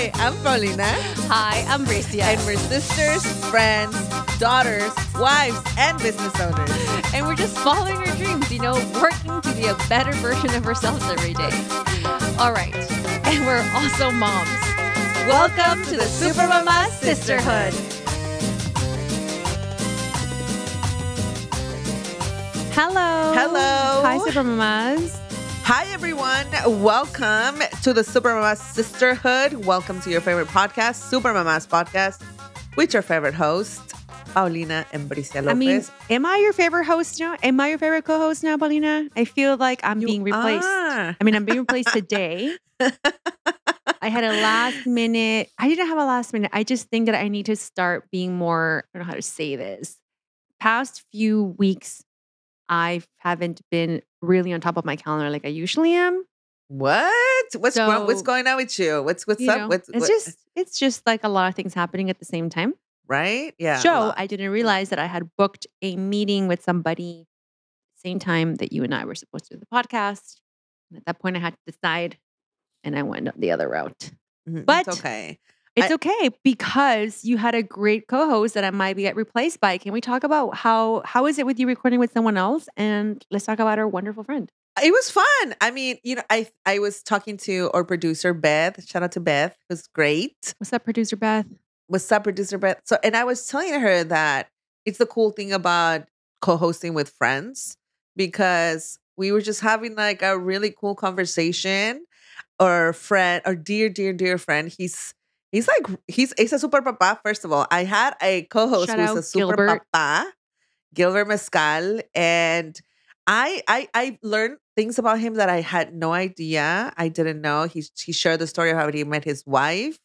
Hi, I'm Paulina. Hi, I'm Bricia. And we're sisters, friends, daughters, wives, and business owners. And we're just following our dreams, you know, working to be a better version of ourselves every day. All right. And we're also moms. Welcome to the Super Mama Sisterhood. Hello. Hello. Hi, Super Mamas. Hi, everyone. Welcome to the Super Mama Sisterhood. Welcome to your favorite podcast, Super Mama's Podcast, with your favorite host, Paulina and Bricia Lopez. I mean, am I your favorite host now? Am I your favorite co-host now, Paulina? I feel like I'm You being replaced. are. I mean, I'm being replaced today. I had a last minute. I didn't have a last minute. I just think that I need to start being more. I don't know how to say this. Past few weeks, I haven't been really on top of my calendar like I usually am. What? What's wrong? What's going on with you? What's what's You up? know, What's it's what- just it's just like a lot of things happening at the same time. right? Yeah. so. I didn't realize that I had booked a meeting with somebody same time that you and I were supposed to do the podcast. And at that point, I had to decide, and I went the other route. Mhm, but- it's okay. It's I- okay because you had a great co-host that I might be get replaced by. Can we talk about how how is it with you recording with someone else? And let's talk about our wonderful friend. It was fun. I mean, you know, I I was talking to our producer Beth. Shout out to Beth. It was great. What's up, producer Beth? What's up, producer Beth? So, and I was telling her that it's the cool thing about co-hosting with friends because we were just having like a really cool conversation. Our friend, our dear, dear, dear friend, he's he's like he's he's a super papa. First of all, I had a co-host Shout who's a super Gilbert. papa, Gilbert Mescal, and I I I learned things about him that I had no idea. I didn't know. He he shared the story of how he met his wife.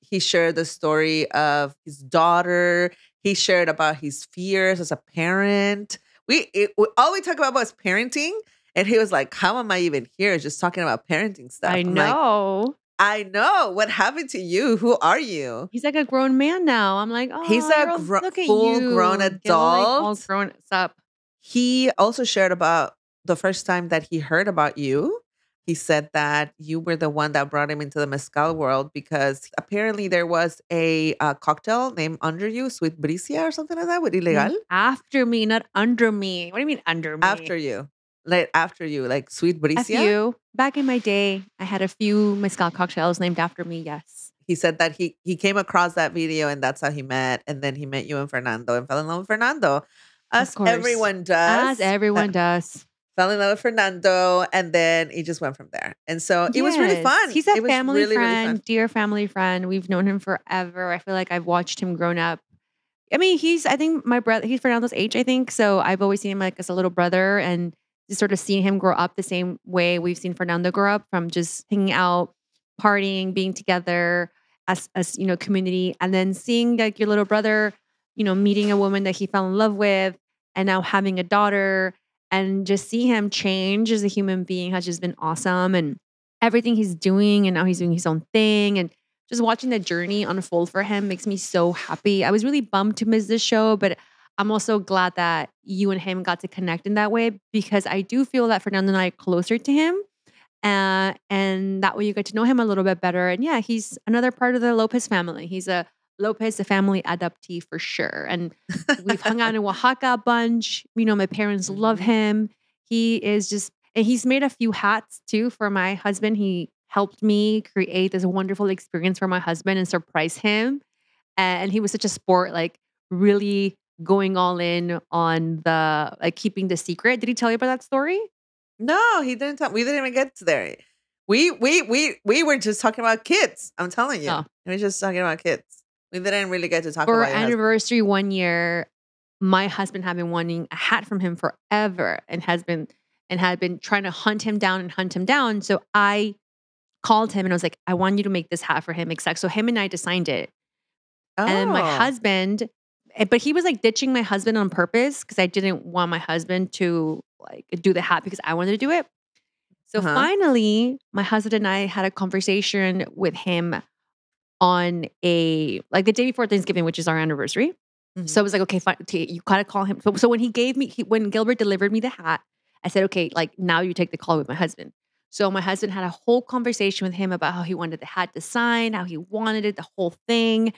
He shared the story of his daughter. He shared about his fears as a parent. We, it, we all we talk about was parenting, and he was like, "How am I even here? Just talking about parenting stuff." I I'm like, know I know. What happened to you? Who are you? he's like a grown man now. I'm like, oh, He's a girl, gro- look at full-grown you. Get all, like, all grown up. He also shared about the first time that he heard about you. He said that you were the one that brought him into the mezcal world because apparently there was a uh, cocktail named Under You, Sweet Bricia or something like that with Ilegal. After me, not under me. What do you mean under me? After you, like after you, like Sweet a Bricia. few. Back in my day, I had a few mezcal cocktails named after me. Yes. He said that he he came across that video and that's how he met, and then he met you and Fernando and fell in love with Fernando, as course. everyone does. As everyone does. fell in love with Fernando, and then he just went from there. And so it was really fun. He's a It family really, really friend, fun. dear family friend. We've known him forever. I feel like I've watched him grown up. I mean, he's I think my brother. He's Fernando's age, I think. So I've always seen him like as a little brother, and sort of seeing him grow up the same way we've seen Fernando grow up from just hanging out, partying, being together as as you know community, and then seeing like your little brother, you know, meeting a woman that he fell in love with, and now having a daughter, and just see him change as a human being has just been awesome, and everything he's doing, and now he's doing his own thing, and just watching the journey unfold for him makes me so happy. I was really bummed to miss this show, but I'm also glad that you and him got to connect in that way because I do feel that Fernando and I are closer to him. Uh, and that way you get to know him a little bit better. And yeah, he's another part of the Lopez family. He's a Lopez, a family adoptee for sure. And we've hung out in Oaxaca a bunch. You know, my parents love Mhm. him. He is just, and he's made a few hats too for my husband. He helped me create this wonderful experience for my husband and surprise him. And he was such a sport, like really going all in on the like keeping the secret. Did he tell you about that story? No, he didn't tell. We didn't even get to there. We we we we were just talking about kids. I'm telling you, Oh. we were just talking about kids. We didn't really get to talk For about anniversary one year, my husband had been wanting a hat from him forever and has been and had been trying to hunt him down and hunt him down. So I called him and I was like, I want you to make this hat for him. Exact. So him and I designed it. And then my Oh. husband, but he was like ditching my husband on purpose because I didn't want my husband to like do the hat because I wanted to do it. So Uh-huh. finally, my husband and I had a conversation with him on a like the day before Thanksgiving, which is our anniversary. Mhm. So I was like, okay, fine. okay, You gotta call him. So, so when he gave me, he, when Gilbert delivered me the hat, I said, okay, like now you take the call with my husband. So my husband had a whole conversation with him about how he wanted the hat design, how he wanted it, the whole thing.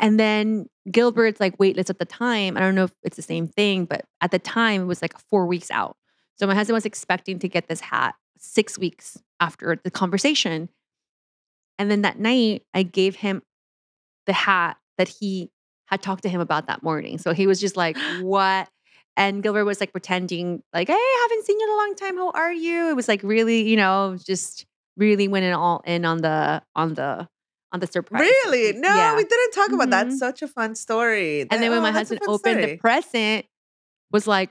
And then Gilbert's like waitlist at the time. I don't know if it's the same thing, but at the time it was like four weeks out. So my husband was expecting to get this hat six weeks after the conversation. And then that night, I gave him the hat that he had talked to him about that morning. So he was just like, What? And Gilbert was like pretending, like, Hey, I haven't seen you in a long time. How are you? It was like really, you know, just really went in all in on the, on the, on the surprise. Really? No, Yeah. we didn't talk about that. Mhm. Such a fun story. And then when Oh, my husband opened the present, was like,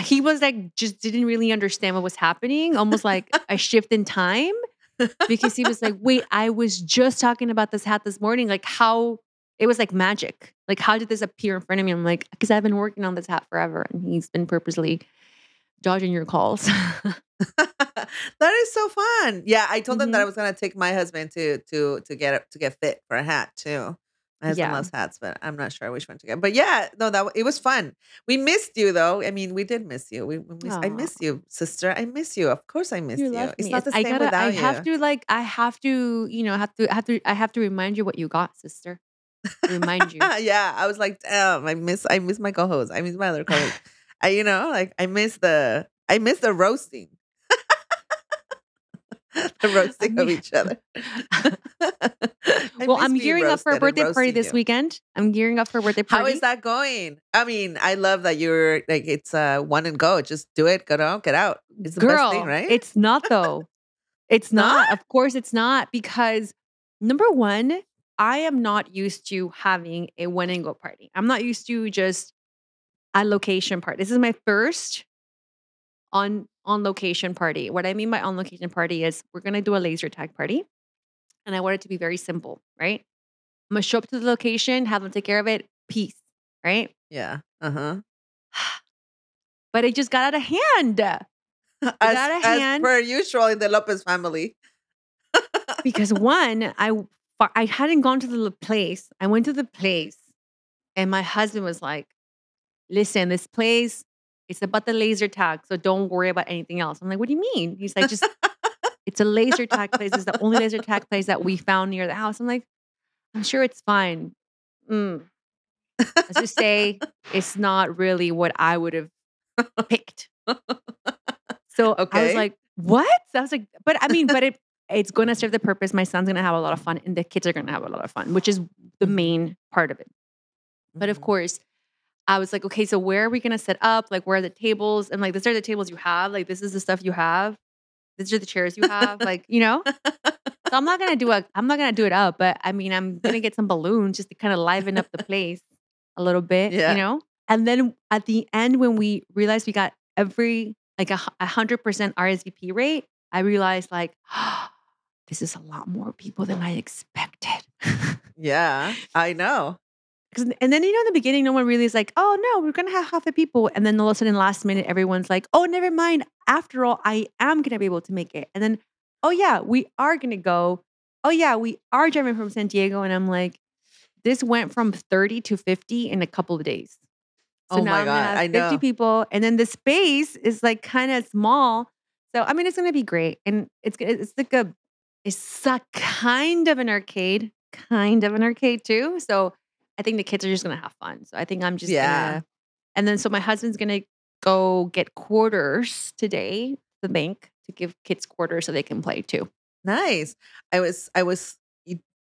he was like, just didn't really understand what was happening, almost like a shift in time. Because he was like, wait, I was just talking about this hat this morning. Like, how it was like magic. Like, how did this appear in front of me? I'm like, because I've been working on this hat forever. And he's been purposely dodging your calls. that is so fun. Yeah, I told them that. I mm-hmm. was gonna take my husband to to to get to get fit for a hat too. My husband Yeah. loves hats, but I'm not sure which one to get. But yeah, no, that it was fun. We missed you though. I mean, we did miss you. We, we miss, I miss you, sister. I miss you. Of course, I miss you. you It's me. not the I same gotta, without I you. have to like, I have to, you know, have to, I have to, I have to remind you what you got, sister. Remind you. yeah, I was like, damn, I miss I miss my co-host. I miss my other co-host. I, you know, like I miss the I miss the roasting. the roasting of each other. Well, I'm gearing up for a birthday party this you. weekend. I'm gearing up for a birthday party. How is that going? I mean, I love that you're like it's uh one and go. Just do it, get out, get out. It's the Girl, best thing, right? It's not though. It's not. not? Of course, it's not because number one, I am not used to having a one and go party. I'm not used to just a location party. This is my first on on location party. What I mean by on location party is we're gonna do a laser tag party, and I want it to be very simple, right? I'm gonna show up to the location, have them take care of it, peace, right? yeah. Uh-huh. But it just got out of hand. As, got a as hand. per usual in the Lopez family. because one, I I hadn't gone to the place. I went to the place, and my husband was like, "Listen, this place, it's about the laser tag, so don't worry about anything else." I'm like, "What do you mean?" He's like, "Just it's a laser tag place. It's the only laser tag place that we found near the house." I'm like, "I'm sure it's fine." Mm. Let's just say it's not really what I would have picked. So I was like, "What?" I was like, "But I mean, but it it's going to serve the purpose. My son's going to have a lot of fun, and the kids are going to have a lot of fun, which is the Mhm. main part of it." But of Mhm. course, I was like, "Okay, so where are we going to set up? Like, where are the tables? And like, these are the tables you have. Like, this is the stuff you have. These are the chairs you have. like, you know." So I'm not gonna do a I'm not gonna do it up, but I mean I'm gonna get some balloons just to kind of liven up the place a little bit, Yeah. you know? And then at the end when we realized we got every like a hundred percent RSVP rate, I realized like ah, this is a lot more people than I expected. yeah, I know. And then you know in the beginning, no one really is like, oh no, we're gonna have half the people. And then all of a sudden last minute, everyone's like, oh, never mind. After all, I am gonna be able to make it. And then, oh yeah, we are gonna go. Oh yeah, we are driving from San Diego. And I'm like, this went from 30 to 50 in a couple of days. So Oh now my God, have I 50 people, and then the space is like kind of small. So I mean, it's gonna be great, and it's it's like a it's a kind of an arcade, kind of an arcade too. So I think the kids are just gonna have fun. So I think I'm just Yeah. gonna, and then so my husband's gonna go get quarters today, the bank to give kids quarters so they can play too. Nice. I was I was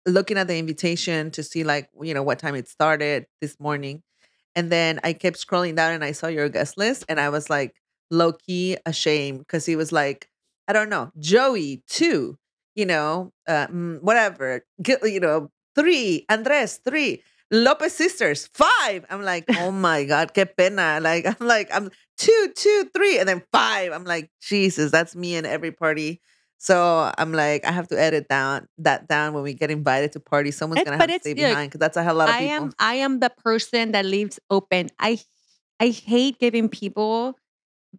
looking at the invitation to see like you know what time it started this morning, and then I kept scrolling down and I saw your guest list, and I was like low key ashamed because he was like I don't know Joey two, you know, uh, mm, whatever, you know three, Andres three. Lopez sisters five. I'm like, oh my god, que pena. Like I'm like I'm two, two, three, and then five. I'm like, Jesus, that's me in every party. So I'm like, I have to edit down that down when we get invited to parties. Someone's gonna have to stay behind because that's a hell lot of I people. am I am the person that leaves open. I I hate giving people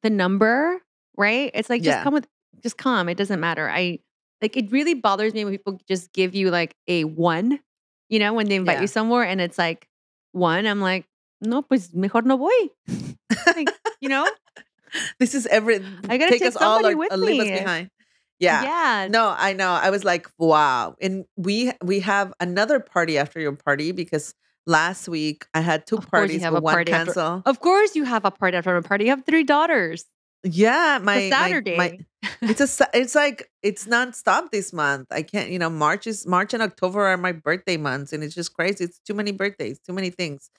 the number, right? It's like just Yeah. come with just come. It doesn't matter. I like it really bothers me when people just give you like a one, you know, when they invite Yeah. you somewhere and it's like one. I'm like, no, pues mejor no voy. Like, you know? this is every. I gotta take, take us all or, with or leave us behind. Yeah. yeah. No, I know. I was like, wow. And we we have another party after your party because last week I had two Of parties, have but one party after- cancel. Of course, you have a party after a party. You have three daughters. Yeah, my a my- Saturday. my- it's a it's like it's nonstop this month. I can't, you know, March is March and October are my birthday months, and it's just crazy. It's too many birthdays, too many things.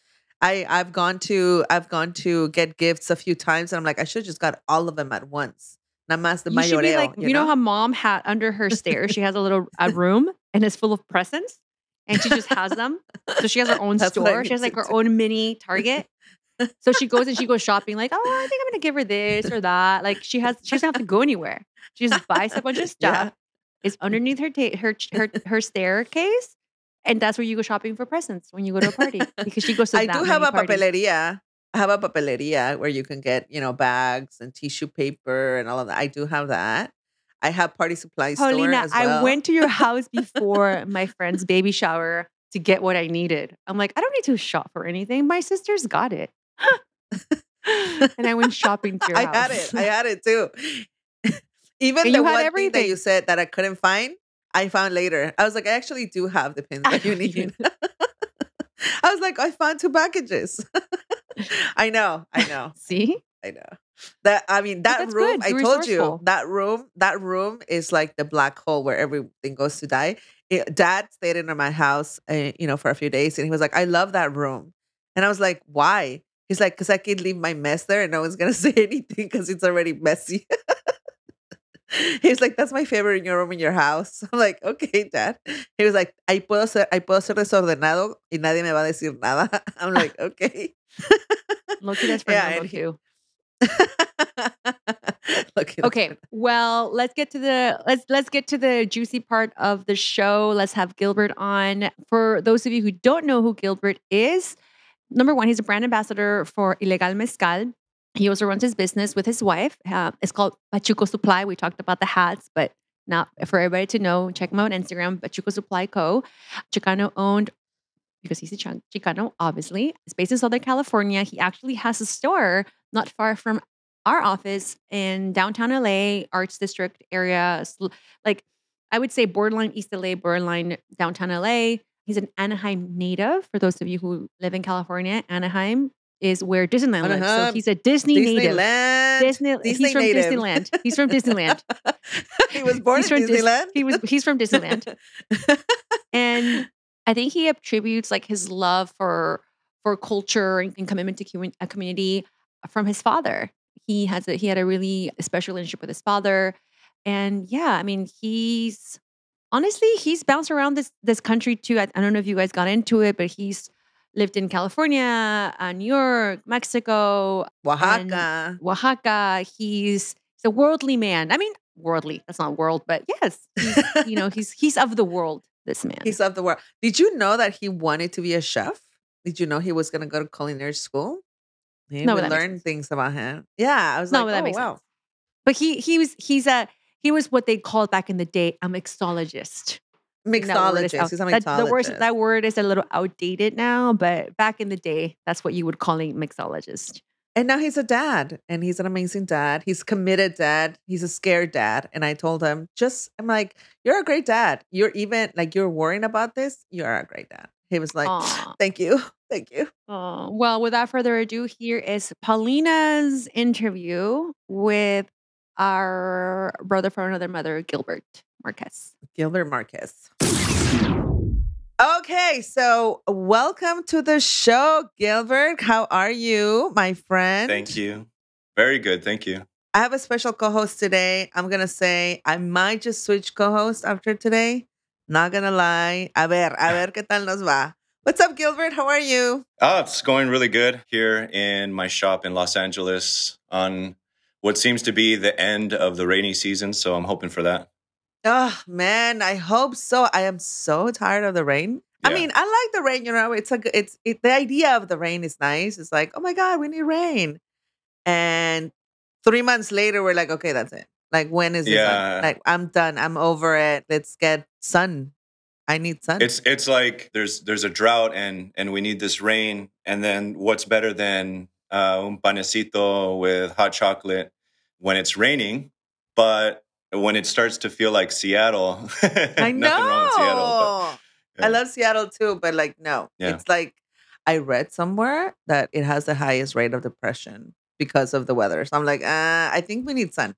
I I've gone to I've gone to get gifts a few times, and I'm like, I should just got all of them at once. Nada más de you be mayoreo, like, you, know? how mom had under her stairs, she has a little a room and it's full of presents, and she just has them. So she has her own That's store. She has like her do. own mini Target. So she goes and she goes shopping, like, oh, I think I'm gonna give her this or that. Like she has, she doesn't have to go anywhere. She just buys a bunch of Yeah. stuff. It's underneath her ta- her her her staircase, and that's where you go shopping for presents when you go to a party because she goes to. I do have a parties. papeleria. I have a papeleria where you can get, you know, bags and tissue paper and all of that. I do have that. I have party store Paulina, as well. I went to your house before my friend's baby shower to get what I needed. I'm like, I don't need to shop for anything. My sister's got it. and I went shopping to your I house. had it. I had it too. Even And the one thing that you said that I couldn't find, I found later. I was like, I actually do have the pins that you need. I was like, I found two packages. I know. I know. See? I know. That I mean that room. I told you that room. That room is like the black hole where everything goes to die. It- Dad stayed in my house, uh, you know, for a few days, and he was like, "I love that room," and I was like, "Why?" He's like, "Cause I can't leave my mess there, and no one's gonna say anything because it's already messy." He's like, "That's my favorite in your room in your house." I'm like, "Okay, Dad." He was like, "I puedo ser, I puedo ser desordenado y nadie me va a decir nada." I'm like, "Okay." Loki, that's Yeah, Fernando and too. Look at Okay, well, let's get to the let's let's get to the juicy part of the show. Let's have Gilbert on. For those of you who don't know who Gilbert is, number one, he's a brand ambassador for Ilegal Mezcal. He also runs his business with his wife. Uh, it's called Pachuco Supply. We talked about the hats, but not for everybody to know. Check him out on Instagram, Pachuco Supply Co. Chicano owned because he's a Chi- Chicano, obviously. It's based in Southern California. He actually has a store not far from our office in downtown LA, Arts District area. Like I would say borderline East LA, borderline downtown LA. He's an Anaheim native. For those of you who live in California, Anaheim is where Disneyland lives. So he's a Disney native. Disneyland. Disney, Disney he's from native. Disneyland. He's from Disneyland. he was born He's in from Dis- Disneyland. He was he's from Disneyland. and I think he attributes like his love for for culture and, and commitment to a community from his father. He has a he had a really special relationship with his father, and yeah, I mean he's honestly he's bounced around this this country too. I, I don't know if you guys got into it, but he's lived in California, uh, New York, Mexico, Oaxaca. Oaxaca. He's he's a worldly man. I mean, worldly. That's not world, but yes, he's, you know, he's he's of the world. This man. He's of the world. Did you know that he wanted to be a chef? Did you know he was going to go to culinary school? Yeah, No, we but that makes learned things about him. Yeah, I was No, like, oh, makes wow. sense. but he he was he's a he was what they called back in the day a mixologist. Think that word is Mixologist. out- He's that- the word that word is a little outdated now, but back in the day, that's what you would call a mixologist. And now he's a dad, and he's an amazing dad. He's committed dad. He's a scared dad. And I told him, just I'm like, you're a great dad. You're even like you're worrying about this. You're a great dad. He was like, Aw. thank you, thank you. Oh, well, without further ado, here is Paulina's interview with our brother from another mother, Gilbert Marquez. Gilbert Marquez. Okay, so welcome to the show, Gilbert. How are you, my friend? Thank you. Very good. Thank you. I have a special co-host today. I'm gonna say I might just switch co-host after today. Not gonna lie. A ver, a ver qué tal nos va. What's up, Gilbert? How are you? Oh, it's going really good here in my shop in Los Angeles on what seems to be the end of the rainy season. So I'm hoping for that. Oh man, I hope so. I am so tired of the rain. I mean, I like the rain. You know, it's a g- it's it, the idea of the rain is nice. It's like, oh my god, we need rain. And three months later, we're like, okay, that's it. Like, when is? Yeah. Like, I'm done. I'm over it. Let's get sun. I need sun. It's it's like there's there's a drought and and we need this rain. And then what's better than uh, un panecito with hot chocolate when it's raining, but when it starts to feel like Seattle, I know. nothing wrong with Seattle. but- I love Seattle too, but like no, Yeah. it's like I read somewhere that it has the highest rate of depression because of the weather. So I'm like, uh, I think we need sun.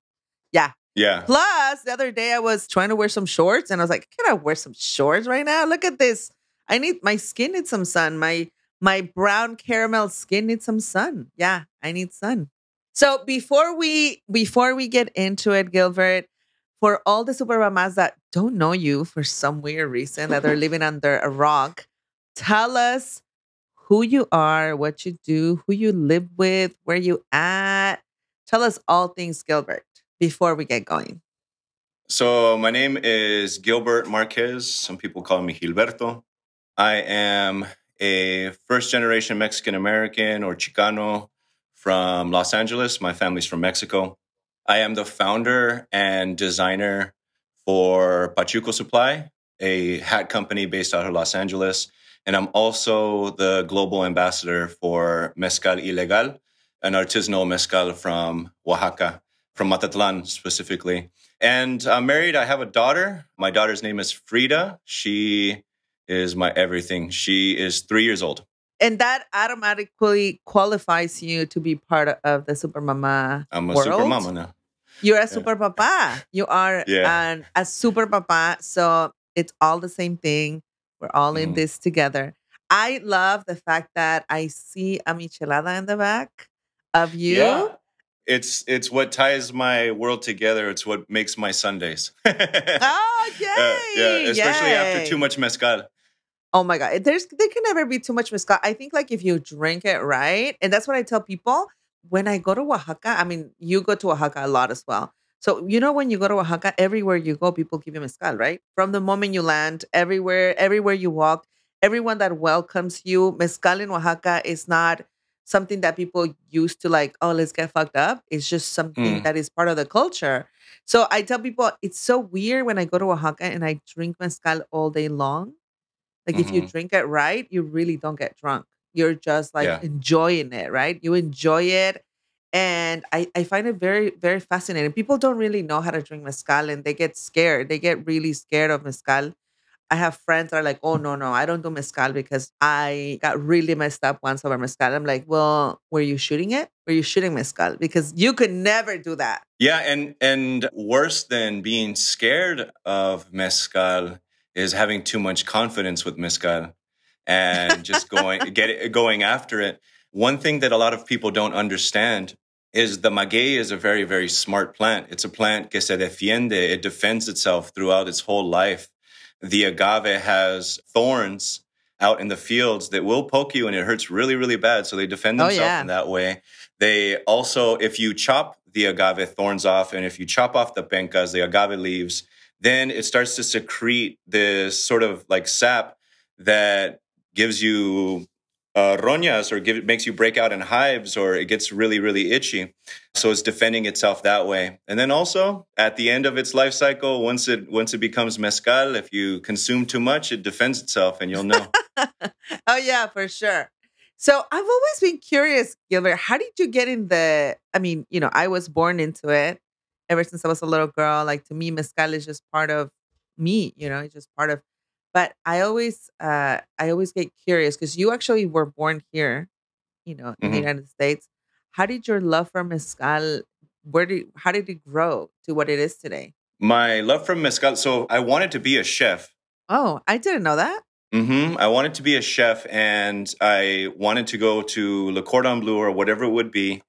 Yeah. Yeah. Plus, the other day I was trying to wear some shorts, and I was like, can I wear some shorts right now? Look at this. I need my skin needs some sun. My my brown caramel skin needs some sun. Yeah, I need sun. So before we before we get into it, Gilbert, for all the super mamas that don't know you for some weird reason that they're living under a rock, tell us who you are, what you do, who you live with, where you at. Tell us all things, Gilbert, before we get going. So my name is Gilbert Marquez. Some people call me Gilberto. I am a first generation Mexican American or Chicano from Los Angeles. My family's from Mexico. I am the founder and designer for Pachuco Supply, a hat company based out of Los Angeles. And I'm also the global ambassador for Mezcal Ilegal, an artisanal mezcal from Oaxaca, from Matatlan specifically. And I'm married. I have a daughter. My daughter's name is Frida. She is my everything. She is three years old. And that automatically qualifies you to be part of the super mama. I'm a world. super mama now. You're a super papa. You are Yeah. an, a super papa. So it's all the same thing. We're all in Mhm. this together. I love the fact that I see a michelada in the back of you. Yeah. It's it's what ties my world together. It's what makes my Sundays. Oh, yay! Uh, yeah, especially after too much mezcal. Oh my god, there's there can never be too much mezcal. I think like if you drink it right, and that's what I tell people when I go to Oaxaca. I mean, you go to Oaxaca a lot as well. So you know when you go to Oaxaca, everywhere you go, people give you mezcal, right? From the moment you land, everywhere, everywhere you walk, everyone that welcomes you, mezcal in Oaxaca is not something that people used to like. Oh, let's get fucked up. It's just something Mm. that is part of the culture. So I tell people it's so weird when I go to Oaxaca and I drink mezcal all day long. Like if you Mhm. drink it right, you really don't get drunk. You're just like Yeah. enjoying it, right? You enjoy it. And I, I find it very, very fascinating. People don't really know how to drink mezcal and they get scared. They get really scared of mezcal. I have friends that are like, oh, no, no, I don't do mezcal because I got really messed up once over mezcal. I'm like, well, were you shooting it? Were you shooting mezcal? Because you could never do that. Yeah, and and worse than being scared of mezcal is having too much confidence with mezcal and just going get it, going after it. One thing that a lot of people don't understand is the maguey is a very very smart plant. It's a plant que se defiende. It defends itself throughout its whole life. The agave has thorns out in the fields that will poke you and it hurts really really bad. So they defend Oh, themselves yeah. in that way. They also, if you chop the agave thorns off and if you chop off the pencas, the agave leaves, then it starts to secrete this sort of like sap that gives you uh, roñas or give, makes you break out in hives or it gets really, really itchy. So it's defending itself that way. And then also at the end of its life cycle, once it once it becomes mezcal, if you consume too much, it defends itself and you'll know. oh yeah, for sure. So I've always been curious, Gilbert. How did you get in the? I mean, you know, I was born into it ever since I was a little girl. Like to me, mezcal is just part of me. You know, it's just part of. But I always, uh, I always get curious because you actually were born here, you know, in the Mhm. United States. How did your love for mezcal? Where did? How did it grow to what it is today? My love for mezcal. So I wanted to be a chef. Oh, I didn't know that. Mm-hmm. I wanted to be a chef and I wanted to go to Le Cordon Bleu or whatever it would be.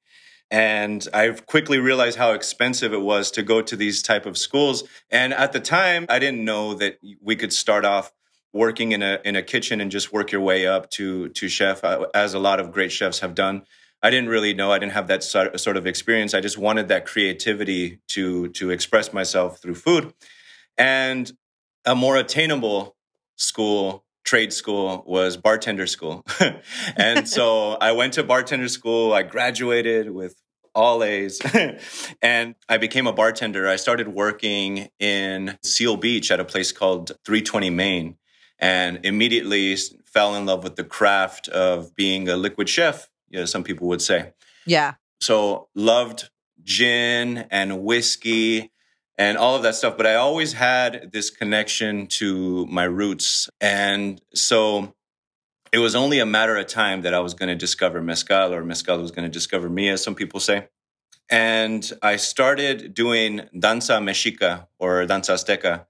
And I quickly realized how expensive it was to go to these type of schools. And at the time, I didn't know that we could start off working in a in a kitchen and just work your way up to to chef, uh, as a lot of great chefs have done. I didn't really know. I didn't have that sort sort of experience. I just wanted that creativity to to express myself through food. And a more attainable school trade school was bartender school. And so i went to bartender school. I graduated with all a's. And i became a bartender. I started working in seal beach at a place called 320 main and immediately fell in love with the craft of being a liquid chef you know, some people would say. Yeah. So loved gin and whiskey and all of that stuff. But I always had this connection to my roots. And so it was only a matter of time that I was going to discover mezcal or mezcal was going to discover me, as some people say. And I started doing danza mexica or danza azteca.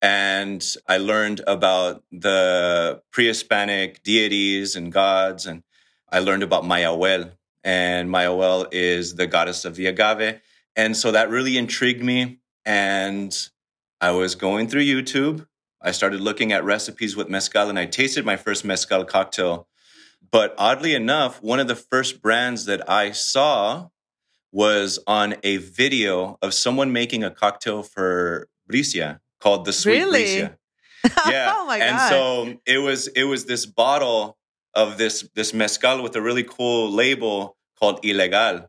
And I learned about the pre Hispanic deities and gods. And I learned about Mayahuel. And Mayahuel is the goddess of the agave. And so that really intrigued me. And I was going through YouTube. I started looking at recipes with mezcal and I tasted my first mezcal cocktail. But oddly enough, one of the first brands that I saw was on a video of someone making a cocktail for Bricia called the Sweet Really? Bricia. Yeah. oh my and god. so it was it was this bottle of this this mezcal with a really cool label called Ilegal.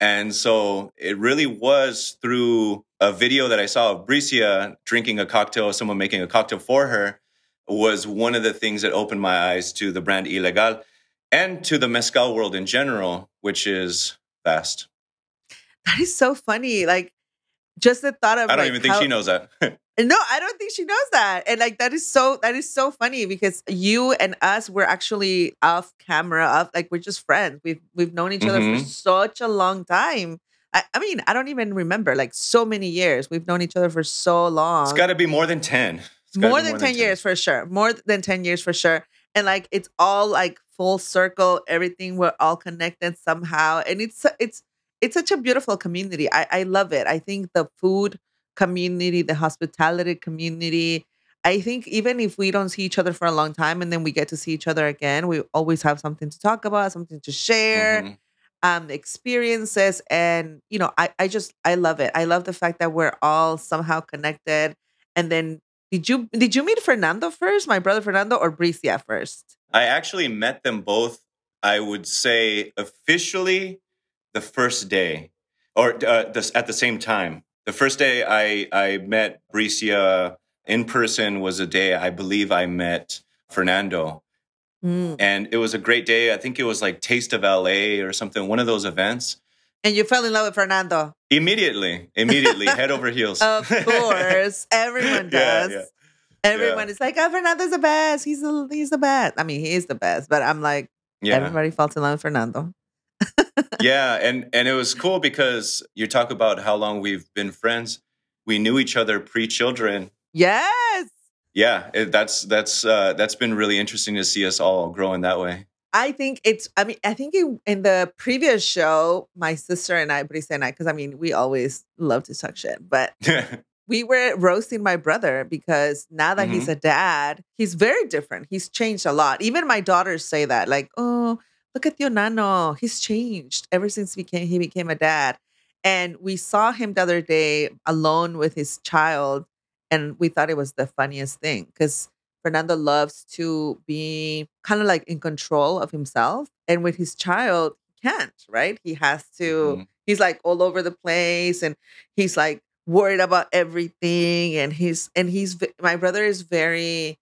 And so it really was through a video that I saw of Bricia drinking a cocktail, someone making a cocktail for her, was one of the things that opened my eyes to the brand Ilegal and to the mezcal world in general, which is vast. that is so funny. Like just the thought of I don't like, even think how- she knows that. No, I don't think she knows that. And like that is so that is so funny because you and us were actually off camera, off like we're just friends. We've we've known each other for Mhm. such a long time. I, I mean, I don't even remember like so many years. We've known each other for so long. it's got to be more than 10. It's more be than 10 years for sure. More than 10 years for sure. And like it's all like full circle, everything we're all connected somehow. And it's it's it's such a beautiful community. I, I love it. I think the food community, the hospitality community. I think even if we don't see each other for a long time and then we get to see each other again, we always have something to talk about, something to share Mhm. Um experiences and you know I, I just i love it i love the fact that we're all somehow connected and then did you did you meet fernando first my brother fernando or bricia first I actually met them both, I would say, officially the first day or uh, this, at the same time. The first day I, I met Bricia in person was a day I believe I met Fernando. Mm. And it was a great day. I think it was like Taste of LA or something, one of those events. and you fell in love with fernando Immediately, immediately, head over heels. of course everyone does yeah. everyone is like oh fernando's the best he's the he's the best i mean he is the best but i'm like Yeah. everybody falls in love with fernando yeah and and it was cool because you talk about how long we've been friends we knew each other pre-children yes yeah it, that's that's uh that's been really interesting to see us all growing that way I think it's, I mean, I think in, in the previous show, my sister and I, Bricia and I, because I mean, we always love to talk shit, but we were roasting my brother because now that he's a dad, he's very different. He's changed a lot. Even my daughters say that, like, oh, look at your nano. He's changed ever since became, he became a dad. And we saw him the other day alone with his child, and we thought it was the funniest thing because Fernando loves to be kind of like in control of himself. And with his child, he can't, right? He has to, Mhm. he's like all over the place and he's like worried about everything. And he's, and he's, my brother is very,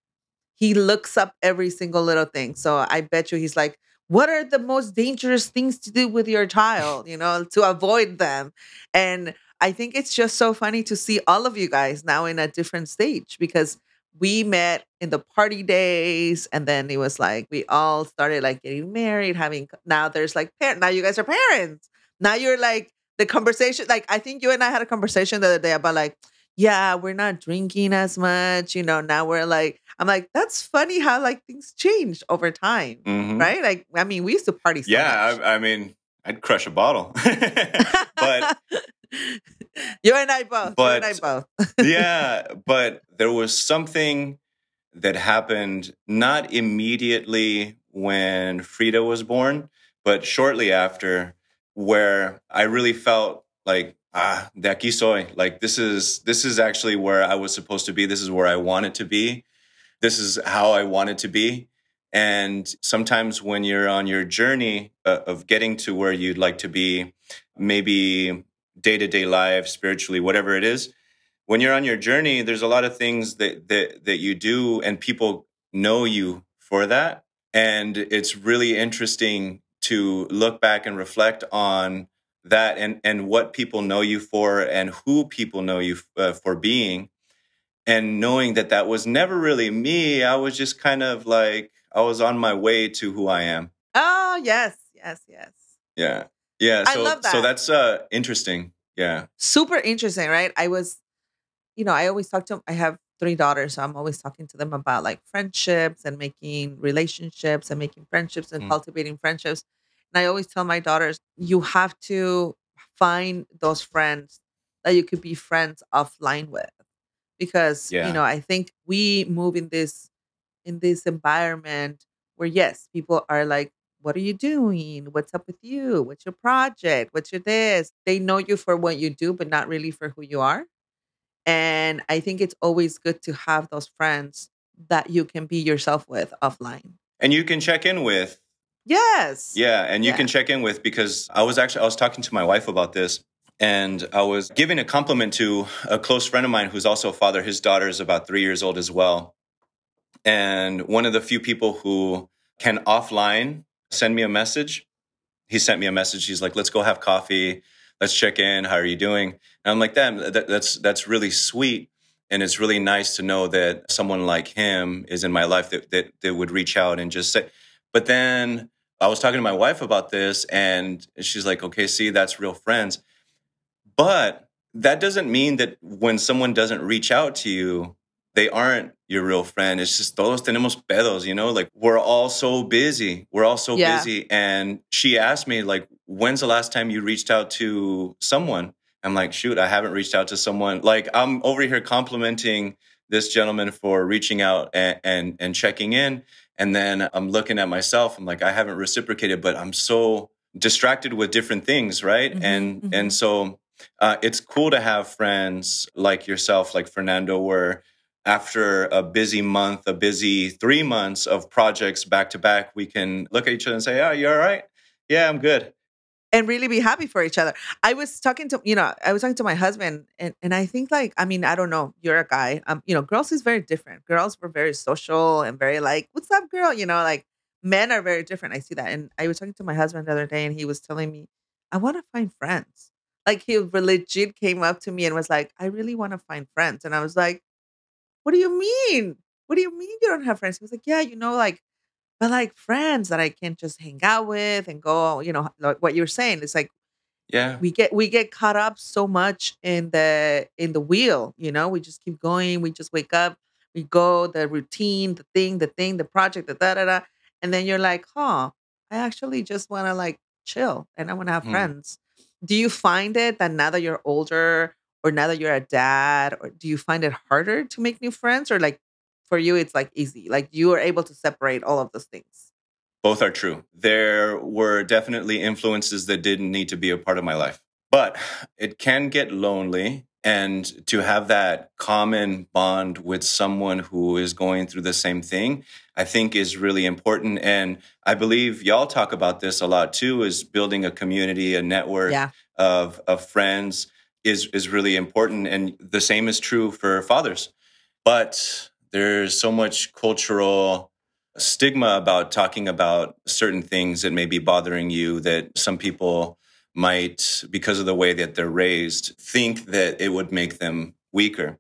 he looks up every single little thing. So I bet you he's like, what are the most dangerous things to do with your child, you know, to avoid them? And I think it's just so funny to see all of you guys now in a different stage because we met in the party days and then it was like we all started like getting married having now there's like parent now you guys are parents now you're like the conversation like i think you and i had a conversation the other day about like yeah we're not drinking as much you know now we're like i'm like that's funny how like things change over time Mhm. right like i mean we used to party so yeah. I, I mean i'd crush a bottle but you and i both you and i both yeah, but there was something that happened not immediately when Frida was born, but shortly after, where I really felt like ah, de aquí soy. Like this is this is actually where I was supposed to be. This is where I wanted to be. This is how I wanted to be. And sometimes when you're on your journey uh, of getting to where you'd like to be, maybe day to day life, spiritually, whatever it is, when you're on your journey, there's a lot of things that that that you do, and people know you for that. And it's really interesting to look back and reflect on that and and what people know you for and who people know you uh, for being and knowing that that was never really me i was just kind of like i was on my way to who i am Oh, yes, yes, yes. yeah yeah I so love so that's uh interesting yeah Super interesting, right? I was, you know, I always talk to I have three daughters, so I'm always talking to them about like friendships and making relationships and making friendships and Mm. cultivating friendships. And I always tell my daughters, you have to find those friends that you could be friends offline with. Because, Yeah. you know, I think we move in this in this environment where yes, people are like, what are you doing? What's up with you? What's your project? What's your this? They know you for what you do, but not really for who you are. And I think it's always good to have those friends that you can be yourself with offline. and you can check in with Yes. Yeah, and you Yeah. can check in with because I was actually I was talking to my wife about this and I was giving a compliment to a close friend of mine who's also a father. His daughter is about 3 years old as well. And one of the few people who can offline send me a message. He sent me a message. He's like, "Let's go have coffee. Let's check in. How are you doing?" And I'm like, "Damn, that, that's that's really sweet." And it's really nice to know that someone like him is in my life that, that, that would reach out and just say, but then I was talking to my wife about this, and she's like, okay, see, that's real friends. But that doesn't mean that when someone doesn't reach out to you, they aren't your real friend. It's just todos tenemos pedos, you know? Like we're all so busy. We're all so Yeah. busy. And she asked me, like, when's the last time you reached out to someone? I'm like, shoot, I haven't reached out to someone. Like I'm over here complimenting this gentleman for reaching out and, and, and checking in. And then I'm looking at myself. I'm like, I haven't reciprocated, but I'm so distracted with different things, right? Mhm, and mhm. and so uh, it's cool to have friends like yourself, like Fernando, where after a busy month, a busy three months of projects back to back, we can look at each other and say, "Oh, you're all right? Yeah, I'm good." and really be happy for each other. I was talking to, you know, I was talking to my husband and, and I think like, I mean, I don't know, you're a guy. Um, you know, girls is very different. Girls were very social and very like, what's up, girl? You know, like men are very different. I see that. And I was talking to my husband the other day and he was telling me, I want to find friends. Like he legit came up to me and was like, I really want to find friends. And I was like, What do you mean? What do you mean you don't have friends? He was like, Yeah, you know, like but like friends that I can just hang out with and go, you know, like what you're saying. It's like Yeah, we get we get caught up so much in the in the wheel, you know, we just keep going, we just wake up, we go, the routine, the thing, the thing, the project, the da da da. And then you're like, huh, I actually just want to like chill and I want to have Hmm. friends. Do you find it that now that you're older or now that you're a dad, or do you find it harder to make new friends? Or like for you it's like easy? Like you are able to separate all of those things. both are true. There were definitely influences that didn't need to be a part of my life, but it can get lonely. And to have that common bond with someone who is going through the same thing, I think is really important. And I believe y'all talk about this a lot too, is building a community, a network Yeah. of, of friends is, is really important. And the same is true for fathers. But there's so much cultural stigma about talking about certain things that may be bothering you that some people might, because of the way that they're raised, think that it would make them weaker.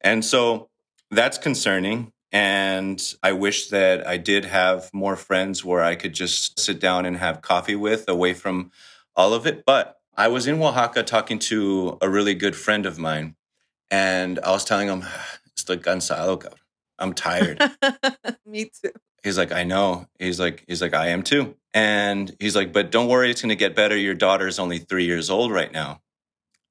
And so that's concerning. And I wish that I did have more friends where I could just sit down and have coffee with away from all of it. But I was in Oaxaca talking to a really good friend of mine, and I was telling him, Estoy cansado, cabrón. I'm tired. Me too. He's like, I know. He's like, he's like, I am too. And he's like, but don't worry, it's going to get better. Your daughter's only three years old right now.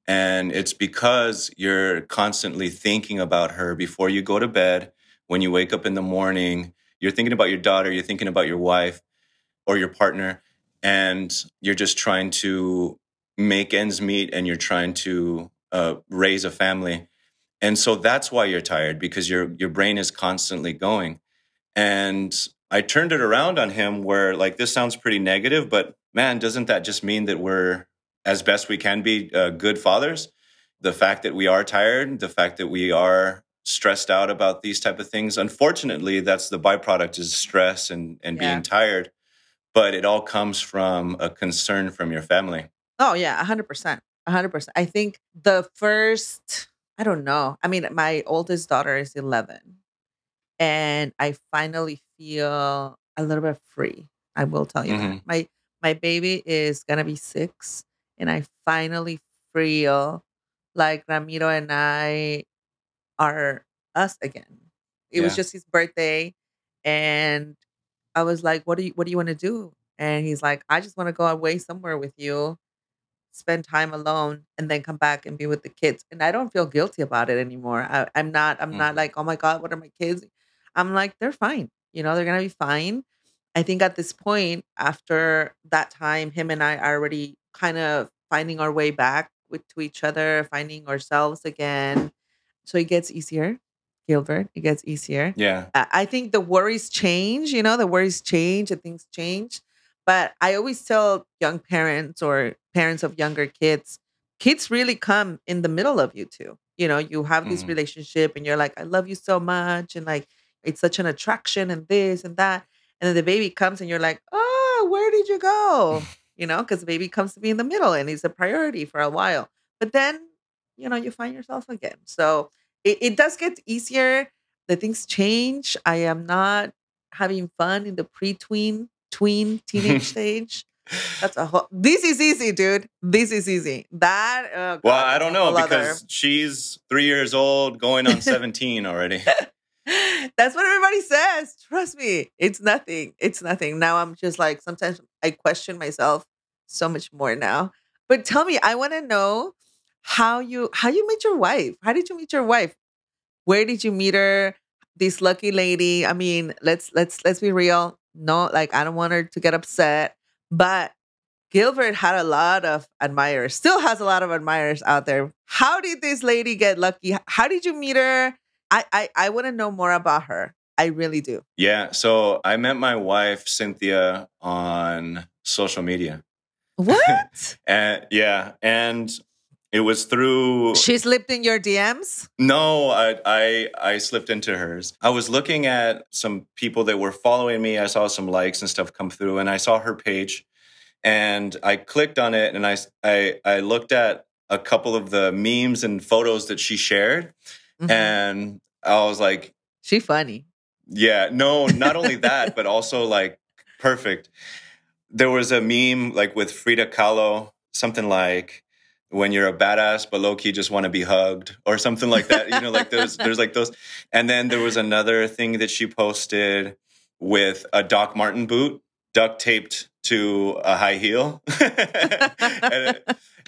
And it's because you're constantly thinking about her before you go to bed. When you wake up in the morning, you're thinking about your daughter, you're thinking about your wife or your partner, and you're just trying to make ends meet and you're trying to uh, raise a family. And so that's why you're tired because your your brain is constantly going. And I turned it around on him where like this sounds pretty negative, but man, doesn't that just mean that we're as best we can be uh, good fathers? The fact that we are tired, the fact that we are stressed out about these type of things. Unfortunately, that's the byproduct is stress and and Yeah. being tired. but it all comes from a concern from your family. Oh yeah, hundred percent, hundred percent. I think the first, I don't know. I mean, my oldest daughter is eleven, and I finally feel a little bit free. I will tell you that Mhm. my my baby is gonna be six, and I finally feel like Ramiro and I are us again. It was just his birthday, and I was like, "What do you What do you want to do?" And he's like, "I just want to go away somewhere with you, spend time alone, and then come back and be with the kids." And I don't feel guilty about it anymore. I, I'm not. I'm not Mhm. like, "Oh my god, what are my kids?" I'm like, they're fine. You know, they're gonna be fine. I think at this point, after that time, him and I are already kind of finding our way back with to each other, finding ourselves again. So it gets easier, Gilbert. It gets easier. Yeah. I I think the worries change, you know, the worries change and things change. But I always tell young parents or parents of younger kids, kids really come in the middle of you two. You know, you have this Mhm. relationship and you're like, I love you so much. And like, it's such an attraction and this and that. And then the baby comes and you're like, oh, where did you go? You know, because the baby comes to be in the middle and he's a priority for a while. But then, you know, you find yourself again. So it, it does get easier. The things change. I am not having fun in the pre-tween, tween, teenage stage. That's a whole. This is easy, dude. This is easy. That. Oh Well, I don't know whole other- because she's three years old, going on 17 already. That's what everybody says. Trust me. It's nothing. It's nothing. Now I'm just like sometimes I question myself so much more now. But tell me, I want to know how you how you met your wife. How did you meet your wife? Where did you meet her? This lucky lady. I mean, let's let's let's be real. No, like I don't want her to get upset, but Gilbert had a lot of admirers, still has a lot of admirers out there. How did this lady get lucky? How did you meet her? I I, I want to know more about her. I really do. yeah. So I met my wife, Cynthia, on social media. What? And yeah. And it was through she slipped in your DMs? No, I, I I slipped into hers. I was looking at some people that were following me. I saw some likes and stuff come through, and I saw her page, and I clicked on it, and I I, I looked at a couple of the memes and photos that she shared, Mhm. and I was like, she funny. yeah, no, not only that, but also like perfect. There was a meme like with Frida Kahlo, something like when you're a badass but low key just want to be hugged or something like that. You know, like those there's like those. And then there was another thing that she posted with a Doc Marten boot duct taped to a high heel. and,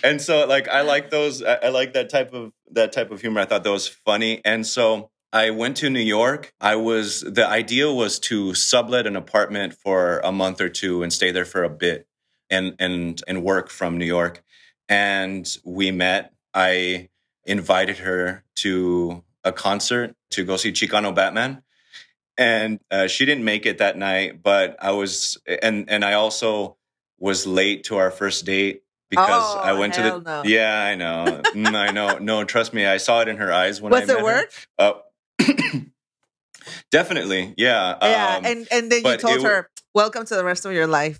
and so like I like those I, I like that type of that type of humor. I thought that was funny. And so I went to New York. I was the idea was to sublet an apartment for a month or two and stay there for a bit and and and work from New York. And we met. I invited her to a concert to go see Chicano Batman. And uh, she didn't make it that night, but I was and and I also was late to our first date because Oh, I went to the no. Yeah, I know. Mm, I know. No, trust me, I saw it in her eyes when Was I met it her. work? Oh, definitely. Yeah. yeah. um, and and then you told it her, "Welcome to the rest of your life."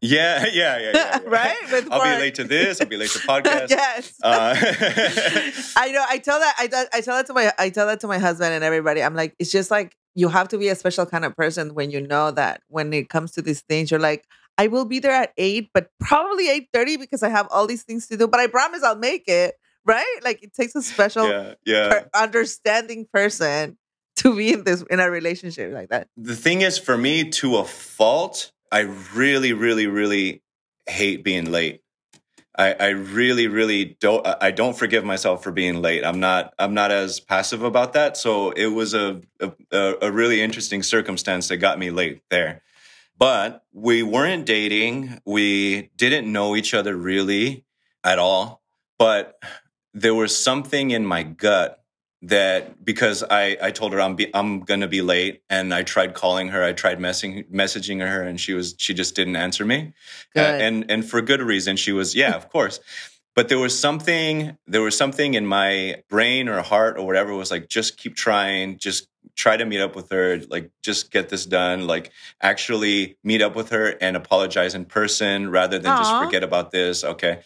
Yeah, yeah, yeah, yeah, yeah. Right? With I'll work. be late to this. I'll be late to podcast. yes. Uh, I know. I tell that. I tell, I tell that to my. I tell that to my husband and everybody. I'm like, it's just like you have to be a special kind of person when you know that when it comes to these things, you're like, I will be there at eight, but probably eight thirty because I have all these things to do. But I promise I'll make it. Right? Like it takes a special, yeah, yeah. per- understanding person to be in this in a relationship like that. the thing is, for me, to a fault, I really, really, really hate being late. I, I really, really don't. I don't forgive myself for being late. I'm not. I'm not as passive about that. So it was a a, a really interesting circumstance that got me late there. But we weren't dating. We didn't know each other really at all. But there was something in my gut that because I, I told her I'm be, I'm gonna be late and I tried calling her I tried messaging messaging her and she was she just didn't answer me. Uh, and and for good reason she was yeah of course. But there was something there was something in my brain or heart or whatever was like just keep trying just try to meet up with her, like just get this done, like actually meet up with her and apologize in person rather than just forget about this. Okay.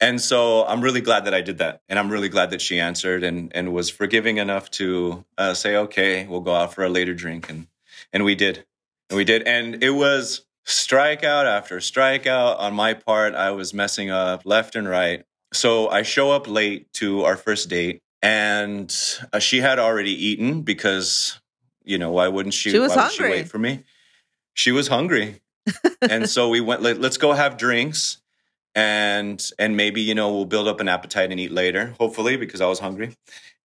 And so I'm really glad that I did that. And I'm really glad that she answered and, and was forgiving enough to uh, say, okay, we'll go out for a later drink. And, and we did. And we did. And it was strikeout after strikeout on my part. I was messing up left and right. So I show up late to our first date and uh, she had already eaten because, you know, why wouldn't she? She was why would she hungry. wait for me? She was hungry. and so we went, let, let's go have drinks and and maybe you know we'll build up an appetite and eat later hopefully because i was hungry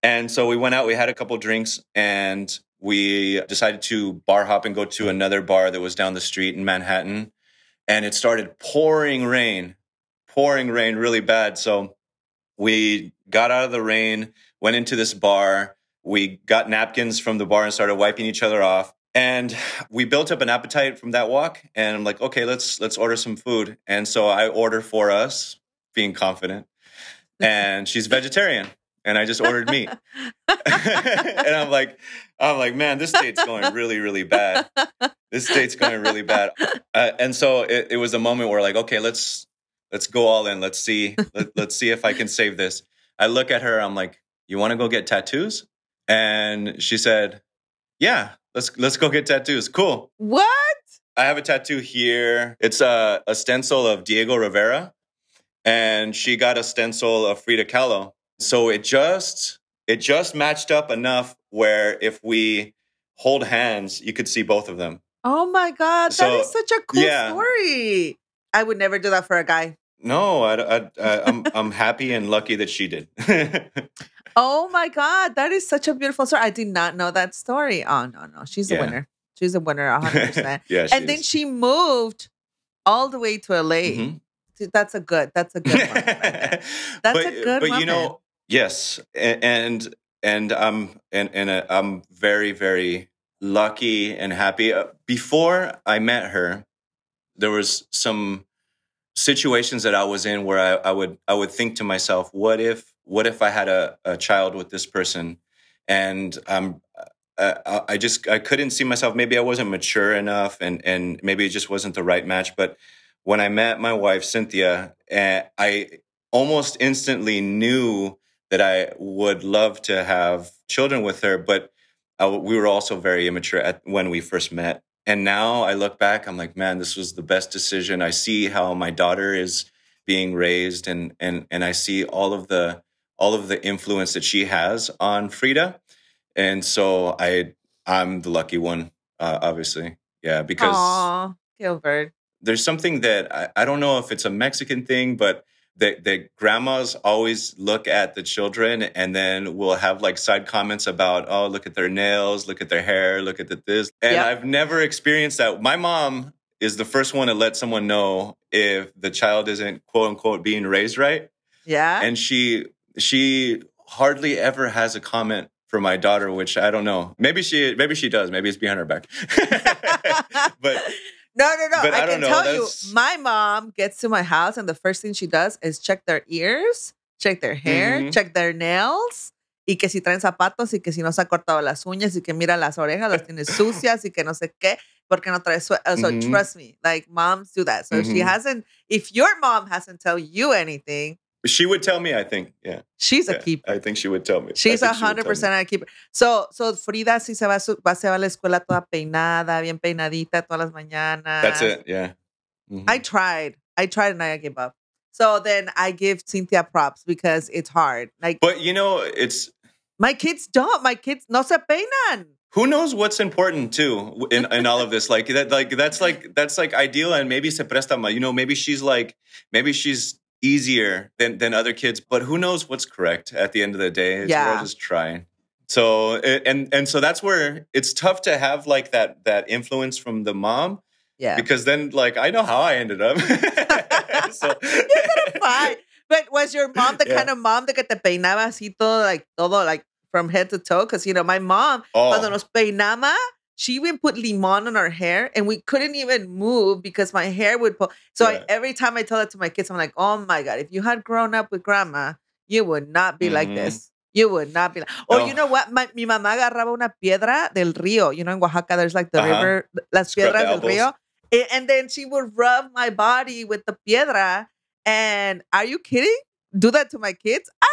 and so we went out we had a couple drinks and we decided to bar hop and go to another bar that was down the street in manhattan and it started pouring rain pouring rain really bad so we got out of the rain went into this bar. We got napkins from the bar and started wiping each other off. And we built up an appetite from that walk. And i'm like okay let's let's order some food. And so i order for us being confident. And she's vegetarian and i just ordered meat. And i'm like i'm like man this date's going really really bad. This date's going really bad. Uh, and so it, it was a moment where like okay let's let's go all in let's see let, let's see if i can save this i look at her i'm like you want to go get tattoos and she said yeah let's let's go get tattoos cool What? I have a tattoo here. It's a, a stencil of Diego Rivera, and she got a stencil of Frida Kahlo. So it just it just matched up enough where if we hold hands, you could see both of them. Oh my God. that So, is such a cool yeah. story. I would never do that for a guy. No, I, I, I, I'm I'm happy and lucky that she did. Oh my God. That is such a beautiful story. I did not know that story. Oh, no, no. She's a winner. She's a winner, 100%. yeah, she and then is. she moved all the way to LA. Mhm. That's a good, that's a good one. right. That's but, a good but you know yes a- and and i'm and, and uh, i'm very very lucky and happy Uh, before i met her there was some situations that i was in where i, I would i would think to myself what if what if i had a, a child with this person and i'm I- I just I couldn't see myself. Maybe I wasn't mature enough, and and maybe it just wasn't the right match. But when I met my wife Cynthia, uh, I almost instantly knew that I would love to have children with her. But I, we were also very immature at when we first met. And now I look back, I'm like, man, this was the best decision. I see how my daughter is being raised, and and and I see all of the all of the influence that she has on Frida and so I I'm the lucky one, uh, obviously, yeah, because Aw, Gilbert. there's something that I, I don't know if it's a Mexican thing, but that that grandmas always look at the children and then will have like side comments about oh look at their nails, look at their hair, look at the this, and Yep. I've never experienced that. My mom is the first one to let someone know if the child isn't quote unquote being raised right Yeah. and she she hardly ever has a comment for my daughter which i don't know maybe she maybe she does maybe it's behind her back but no, no, no. but I, I can know, tell that's- you, my mom gets to my house, and the first thing she does is check their ears, check their hair, Mhm. check their nails. Y que si traen zapatos y que si no se ha cortado las uñas y que mira las orejas, las tiene sucias y que no sé qué, porque no trae So Mhm. trust me, like moms do that. So if she hasn't, if your mom hasn't tell you anything, she would tell me i think yeah, she's a keeper. i think she would tell me She's a think she would hundred percent a keeper. So, so Frida sí se va, su- va, se va a la escuela toda peinada, bien peinadita todas las mañanas. that's it yeah Mhm. I tried. I tried and I gave up. So then I give Cynthia props because it's hard. Like but you know it's my kids don't. My kids no se peinan. who knows what's important too in, in all of this like that like that's like that's like ideal and maybe se presta mal you know maybe she's like maybe she's easier than than other kids but who knows what's correct at the end of the day it's we're Yeah. all just trying so and and so that's where it's tough to have like that that influence from the mom Yeah. because then like i know how i ended up so Fine. But was your mom the Yeah. kind of mom that te peinaba así todo, like todo, like from head to toe? Because you know, my mom, oh. cuando oh, nos peinaba, she even put limon on our hair, and we couldn't even move because my hair would pull. So I, every time I tell that to my kids, I'm like, "Oh my god, if you had grown up with grandma, you would not be like Mhm. this." You would not be like, oh, No. you know what? My, mi mamá agarraba una piedra del río. You know, in Oaxaca, there's like the Uh-huh. river, las piedras del río. And then she would rub my body with the piedra. And are you kidding? Do that to my kids? Ah,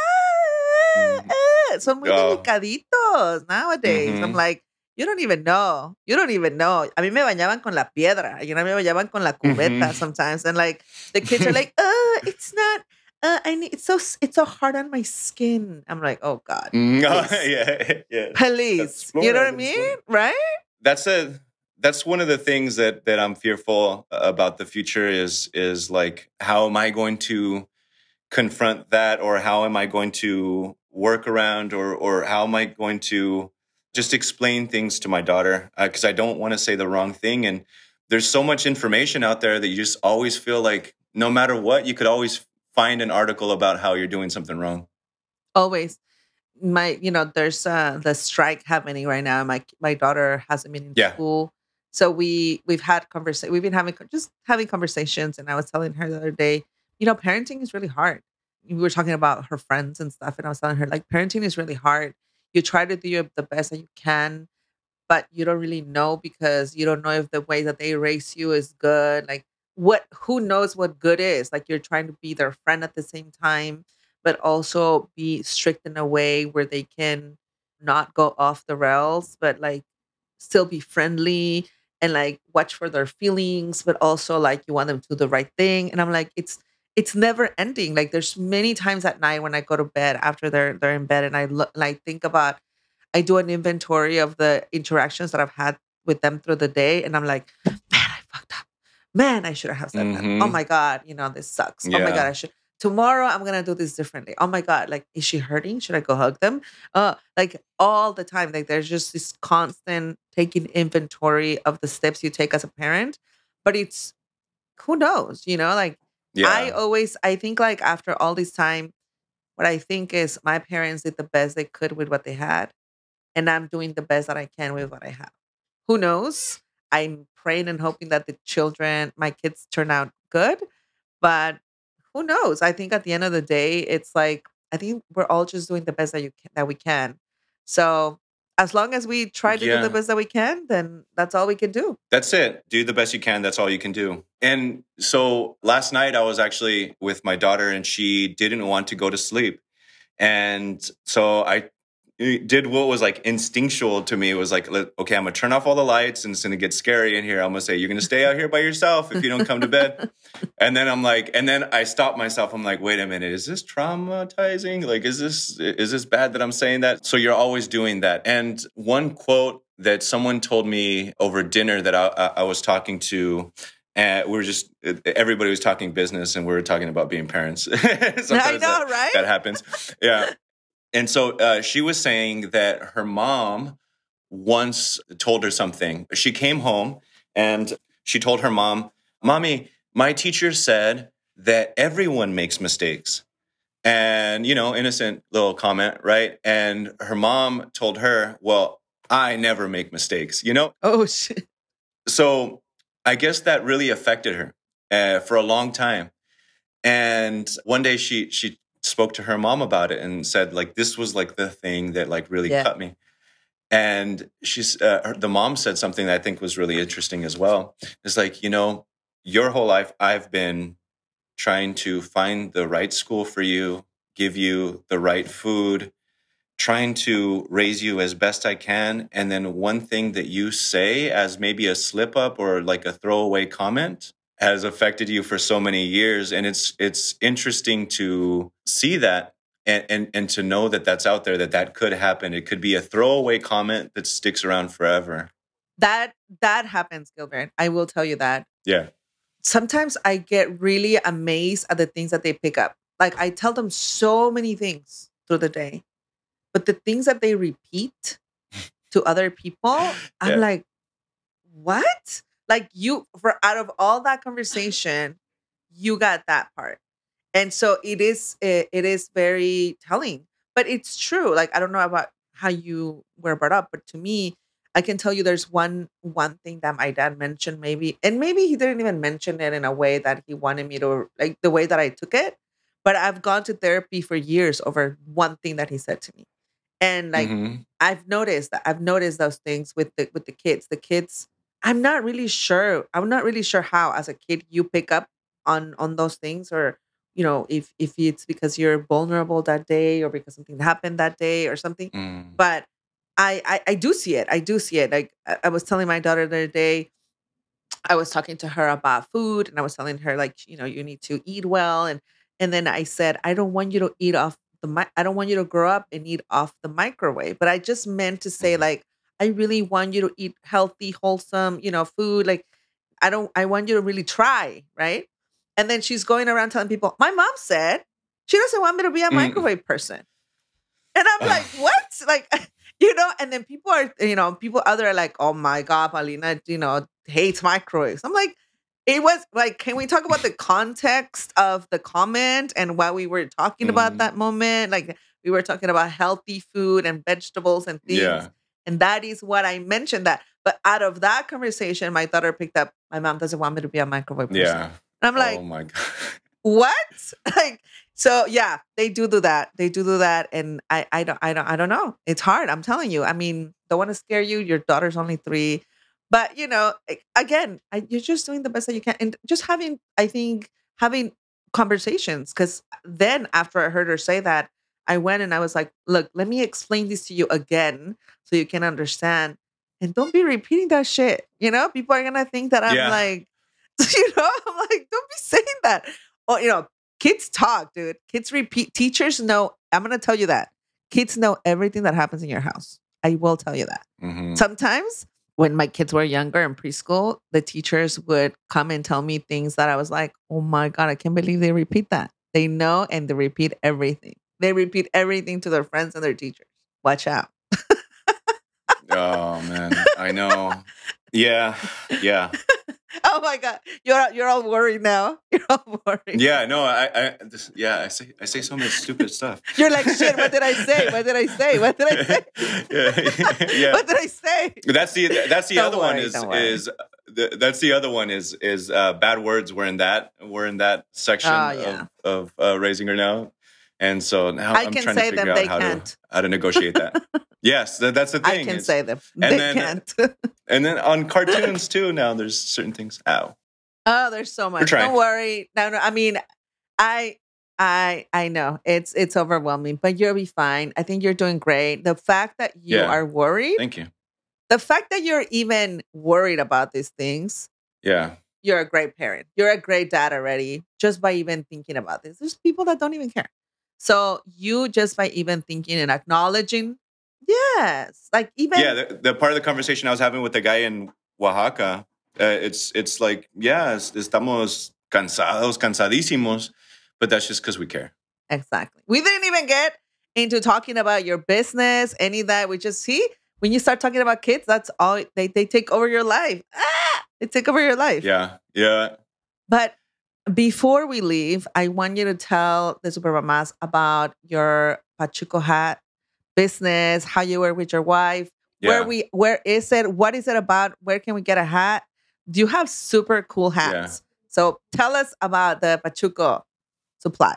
Mhm. ah, son muy Oh. delicaditos nowadays. I'm Mhm. like, you don't even know. You don't even know. A mí me bañaban con la piedra. You know, me bañaban con la cubeta Mhm. sometimes. And like, the kids are like, oh, it's not. Uh, I need. It's so. It's so hard on my skin. I'm like, oh God, Mm, oh, Please. yeah, yeah. please. You know what I mean, right? That's a that's one of the things that that I'm fearful about the future is is like how am I going to confront that or how am I going to work around or or how am I going to just explain things to my daughter because I don't want to say the wrong thing and there's so much information out there that you just always feel like no matter what you could always find an article about how you're doing something wrong. Always. My, you know, there's uh the strike happening right now. My my daughter hasn't been in Yeah. school, so we we've had conversation. We've been having just having conversations, and I was telling her the other day, you know, parenting is really hard. We were talking about her friends and stuff, and I was telling her like parenting is really hard. You try to do your, the best that you can, but you don't really know because you don't know if the way that they raise you is good. Like what who knows what good is? Like you're trying to be their friend at the same time, but also be strict in a way where they can not go off the rails, but like still be friendly and like watch for their feelings, but also like you want them to do the right thing. And I'm like, it's it's never ending. Like there's many times at night when I go to bed after they're they're in bed and I look and I think about I do an inventory of the interactions that I've had with them through the day and I'm like, man, I fucked up. Man, I should have said that. Oh Mhm. my God, you know, this sucks. Oh my God, I should tomorrow I'm gonna do this differently. Oh my God, like is she hurting? Should I go hug them? Uh like all the time. Like there's just this constant taking inventory of the steps you take as a parent. But it's who knows, you know, like Yeah. I always I think like after all this time, what I think is my parents did the best they could with what they had. And I'm doing the best that I can with what I have. Who knows? I'm praying and hoping that the children, my kids turn out good. But who knows? I think at the end of the day, it's like I think we're all just doing the best that you can, that we can. So as long as we try to do the best that we can, then that's all we can do. That's it. Do the best you can. That's all you can do. And so last night I was actually with my daughter and she didn't want to go to sleep. And so I did what was like instinctual to me. Was like, okay, I'm to turn off all the lights and it's to get scary in here. I'm to say, you're to stay out here by yourself if you don't come to bed. And then I'm like, and then I stopped myself. I'm like, wait a minute, is this traumatizing? Like, is this is this bad that I'm saying that? So you're always doing that. And one quote that someone told me over dinner that I, I, was talking to, and we were just uh, everybody was talking business, and we were talking about being parents. I know, that, right? that happens. Yeah. And so uh, she was saying that her mom once told her something. She came home and she told her mom, Mommy, my teacher said that everyone makes mistakes. And, you know, innocent little comment, right? And her mom told her, Well, I never make mistakes, you know? Oh shit. so I guess that really affected her uh, for a long time. And one day she she spoke to her mom about it and said like this was like the thing that like really Yeah. cut me. And she's uh, her- the mom said something that I think was really interesting as well. It's like you know your whole life I've been trying to find the right school for you, give you the right food, trying to raise you as best I can. And then one thing that you say as maybe a slip up or like a throwaway comment has affected you for so many years. And it's, it's interesting to see that and, and, and to know that that's out there, that that could happen. It could be a throwaway comment that sticks around forever. That that happens, Gilbert. I will tell you that. Yeah. sometimes I get really amazed at the things that they pick up. Like I tell them so many things through the day, but the things that they repeat to other people, I'm Yeah. like, what? Like you, for out of all that conversation, you got that part, and so it is. It, it is very telling, but it's true. Like I don't know about how you were brought up, but to me, I can tell you there's one one thing that my dad mentioned maybe and maybe he didn't even mention it in a way that he wanted me to like the way that I took it But I've gone to therapy for years over one thing that he said to me. And like Mhm. I've noticed that I've noticed those things with the with the kids. The kids, I'm not really sure. I'm not really sure how as a kid you pick up on on those things or you know if if it's because you're vulnerable that day or because something happened that day or something Mm. but I, I I do see it. I do see it. Like I, I was telling my daughter the other day, I was talking to her about food, and I was telling her like you know you need to eat well, and and then I said I don't want you to eat off the mi- I don't want you to grow up and eat off the microwave, but I just meant to say Mhm. like I really want you to eat healthy, wholesome, you know, food. Like I don't I want you to really try, right? And then she's going around telling people, my mom said she doesn't want me to be a Mm. microwave person. And I'm like, what? Like, you know, and then people are, you know, people other are like, oh my God, Paulina, you know, hates microwaves. I'm like, it was like, can we talk about the context of the comment and what we were talking about Mhm. that moment? Like, we were talking about healthy food and vegetables and things. Yeah. And that is what I mentioned that. But out of that conversation, my daughter picked up, my mom doesn't want me to be a microwave person. Yeah. And I'm like, oh my god. what? like, so yeah, they do do that. They do do that. And I, I don't, I don't, I don't know. It's hard. I'm telling you. I mean, don't want to scare you. Your daughter's only three, but you know, eh, again, I, you're just doing the best that you can, and just having, I think, having conversations. Because then after I heard her say that, I went and I was like, look, let me explain this to you again so you can understand. And don't be repeating that shit. You know, people are gonna think that I'm Yeah. like, you know, I'm like, don't be saying that. Oh, you know, kids talk, dude. Kids repeat. Teachers know. I'm gonna tell you that. Kids know everything that happens in your house. I will tell you that. Mhm. Sometimes when my kids were younger in preschool, the teachers would come and tell me things that I was like, oh my God, I can't believe they repeat that. They know and they repeat everything. They repeat everything to their friends and their teachers. Watch out. Oh man, I know. Yeah, yeah, Oh my God. You're you're all worried now. You're all worried. yeah. No, I, I, this, yeah. I say, I say so much stupid stuff. You're like, shit, what did I say? What did I say? What did I say? yeah, yeah. What did I say? That's the that's the Don't other one is is the, that's the other one is is uh, bad words. We're in that we're in that section Oh, yeah. of of uh, raising her now, and so now I I'm can trying say to figure out how can't. to how to negotiate that. yes, that, that's the thing. I can It's- say them. and They then- can't. and then on cartoons too. Now there's certain things. Ow. oh, there's so much. Don't worry. No, no. I mean, I I I know it's it's overwhelming, but you'll be fine. I think you're doing great. The fact that you Yeah. are worried, Thank you. the fact that you're even worried about these things, Yeah. you're a great parent. You're a great dad already, just by even thinking about this. There's people that don't even care. So you just by even thinking and acknowledging, yes, like even yeah the, the part of the conversation i was having with the guy in oaxaca uh, it's it's like yeah es- estamos cansados cansadísimos but that's just because we care Exactly. We didn't even get into talking about your business, any of that. We just see when you start talking about kids, that's all they, they take over your life. Ah, they take over your life. yeah yeah But before we leave, I want you to tell the super Supermamas about your Pachuco hat business, how you work with your wife, where we where is it? What is it about? Where can we get a hat? Do you have super cool hats? So tell us about the Pachuco supply.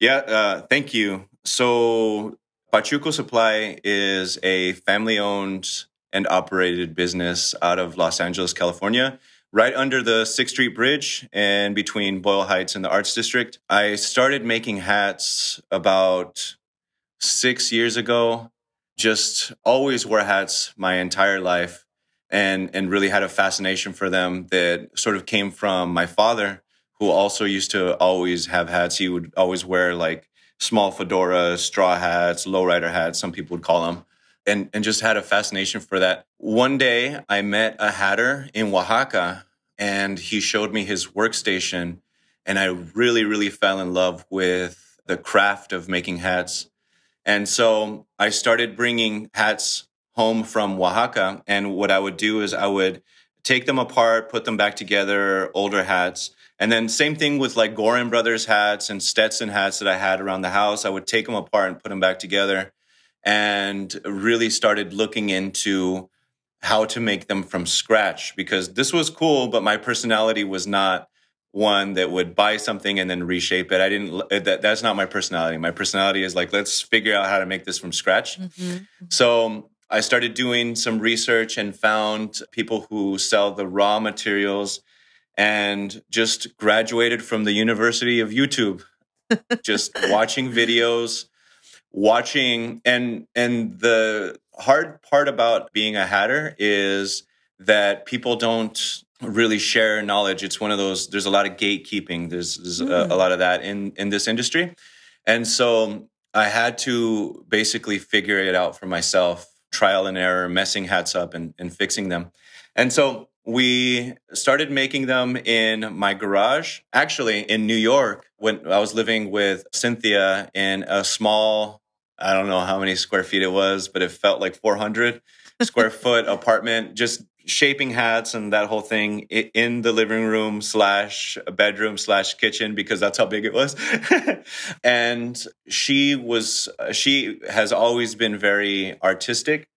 yeah uh, thank you so pachuco supply is a family owned and operated business out of los angeles california right under the Sixth Street Bridge and between Boyle Heights and the Arts District. I started making hats about six years ago. Just always wore hats my entire life and, and really had a fascination for them that sort of came from my father, who also used to always have hats. He would always wear like small fedoras, straw hats, lowrider hats, some people would call them and and just had a fascination for that. One day I met a hatter in Oaxaca and he showed me his workstation and I really really fell in love with the craft of making hats. And so I started bringing hats home from Oaxaca and what I would do is I would take them apart, put them back together, older hats. And then same thing with like Goorin Brothers hats and Stetson hats that I had around the house. I would take them apart and put them back together and really started looking into how to make them from scratch because this was cool, but my personality was not one that would buy something and then reshape it. I didn't. Uh, that, that's not my personality. My personality is like, let's figure out how to make this from scratch. Mhm. So um, I started doing some research and found people who sell the raw materials and just graduated from the University of YouTube. just watching videos, watching and and the hard part about being a hatter is that people don't really share knowledge. It's one of those there's a lot of gatekeeping. There's, there's a, Mm. a lot of that in in this industry. And so I had to basically figure it out for myself, trial and error, messing hats up and, and fixing them. And so we started making them in my garage, actually in New York, when I was living with Cynthia in a small, I don't know how many square feet it was, but it felt like 400 square foot apartment, just shaping hats and that whole thing in the living room slash bedroom slash kitchen because that's how big it was. and she was, she has always been very artistic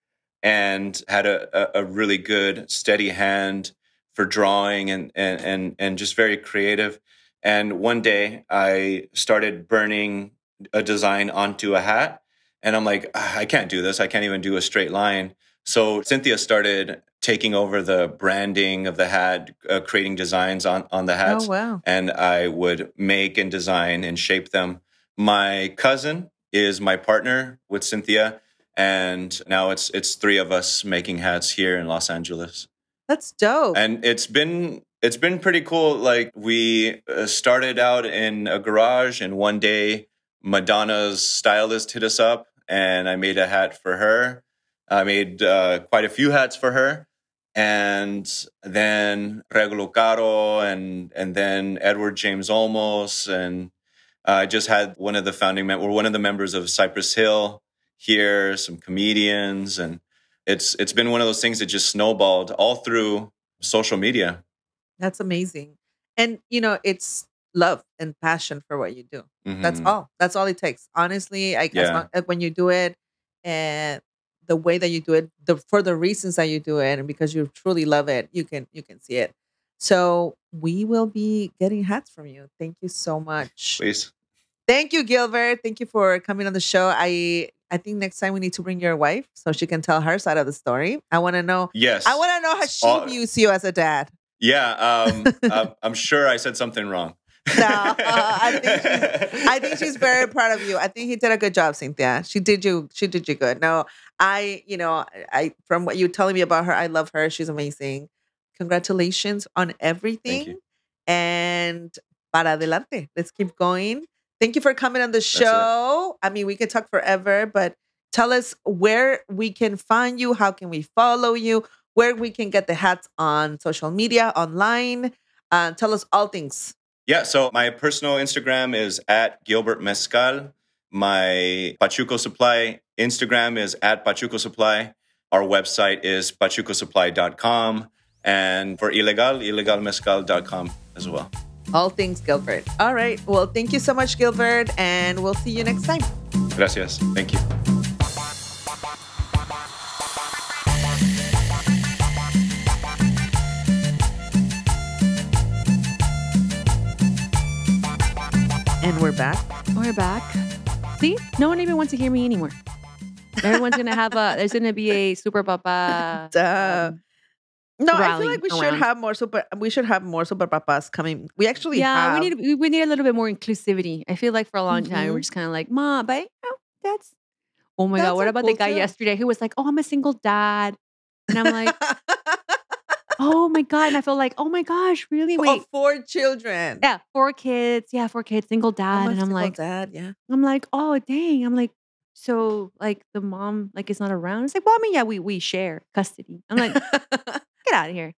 and had a, a, a really good steady hand for drawing and, and, and, and just very creative. And one day I started burning a design onto a hat and I'm like, "Ah, I can't do this. I can't even do a straight line. So Cynthia started taking over the branding of the hat, uh, creating designs on, on the hats Oh wow. and I would make and design and shape them. My cousin is my partner with Cynthia, and now it's it's three of us making hats here in Los Angeles. That's dope. And it's been it's been pretty cool. Like we uh, started out in a garage, and one day Madonna's stylist hit us up, and I made a hat for her. I made uh, quite a few hats for her, and then Regulo Caro, and and then Edward James Olmos, and uh, I just had one of the founding members, or one of the members of Cypress Hill here, some comedians, and it's it's been one of those things that just snowballed all through social media. That's amazing. And you know, it's love and passion for what you do. That's Mhm. all. That's all it takes. Honestly, I guess Yeah. not- when you do it and the way that you do it, the for the reasons that you do it, and because you truly love it, you can you can see it. So we will be getting hats from you. Thank you so much. Please. Thank you, Gilbert. Thank you for coming on the show. I I think next time we need to bring your wife so she can tell her side of the story. I want to know. Yes. I want to know how she Uh, views you as a dad. Yeah. Um, uh, I'm sure I said something wrong. No, I think she's, I think she's very proud of you. I think he did a good job, Cynthia. She did you. She did you good. No, I, you know, I from what you're telling me about her, I love her. She's amazing. Congratulations on everything. And para adelante. Let's keep going. Thank you for coming on the show. I mean, we could talk forever, but tell us where we can find you. How can we follow you? Where we can get the hats on social media, online. Uh, tell us all things. Yeah. So my personal Instagram is at Gilbert Mezcal. My Pachuco Supply Instagram is at Pachuco Supply. Our website is pachucosupply.com. And for Ilegal, ilegalmezcal.com as well. All things Gilbert. All right. Well, thank you so much, Gilbert, and we'll see you next time. Gracias. Thank you. And we're back. We're back. See, no one even wants to hear me anymore. Everyone's gonna have a. There's gonna be a super papa. Duh. um, No, I feel like we should have more super. We should have more super papas coming. We actually yeah, have. we need we- need a little bit more inclusivity. I feel like for a long time Mhm. we're just kind of like, ma, but know, that's. Oh my That's god, what about cool the guy too. yesterday who was like, "Oh, I'm a single dad," and I'm like, "Oh my god," and I feel like, "Oh my gosh, really? Wait, of four children. yeah, four kids, yeah, four kids, single dad," I'm and I'm single like, dad. Yeah. I'm like, "Oh dang," I'm like. So like the mom like is not around. It's like, well, I mean, yeah, we we share custody. I'm like, get out of here.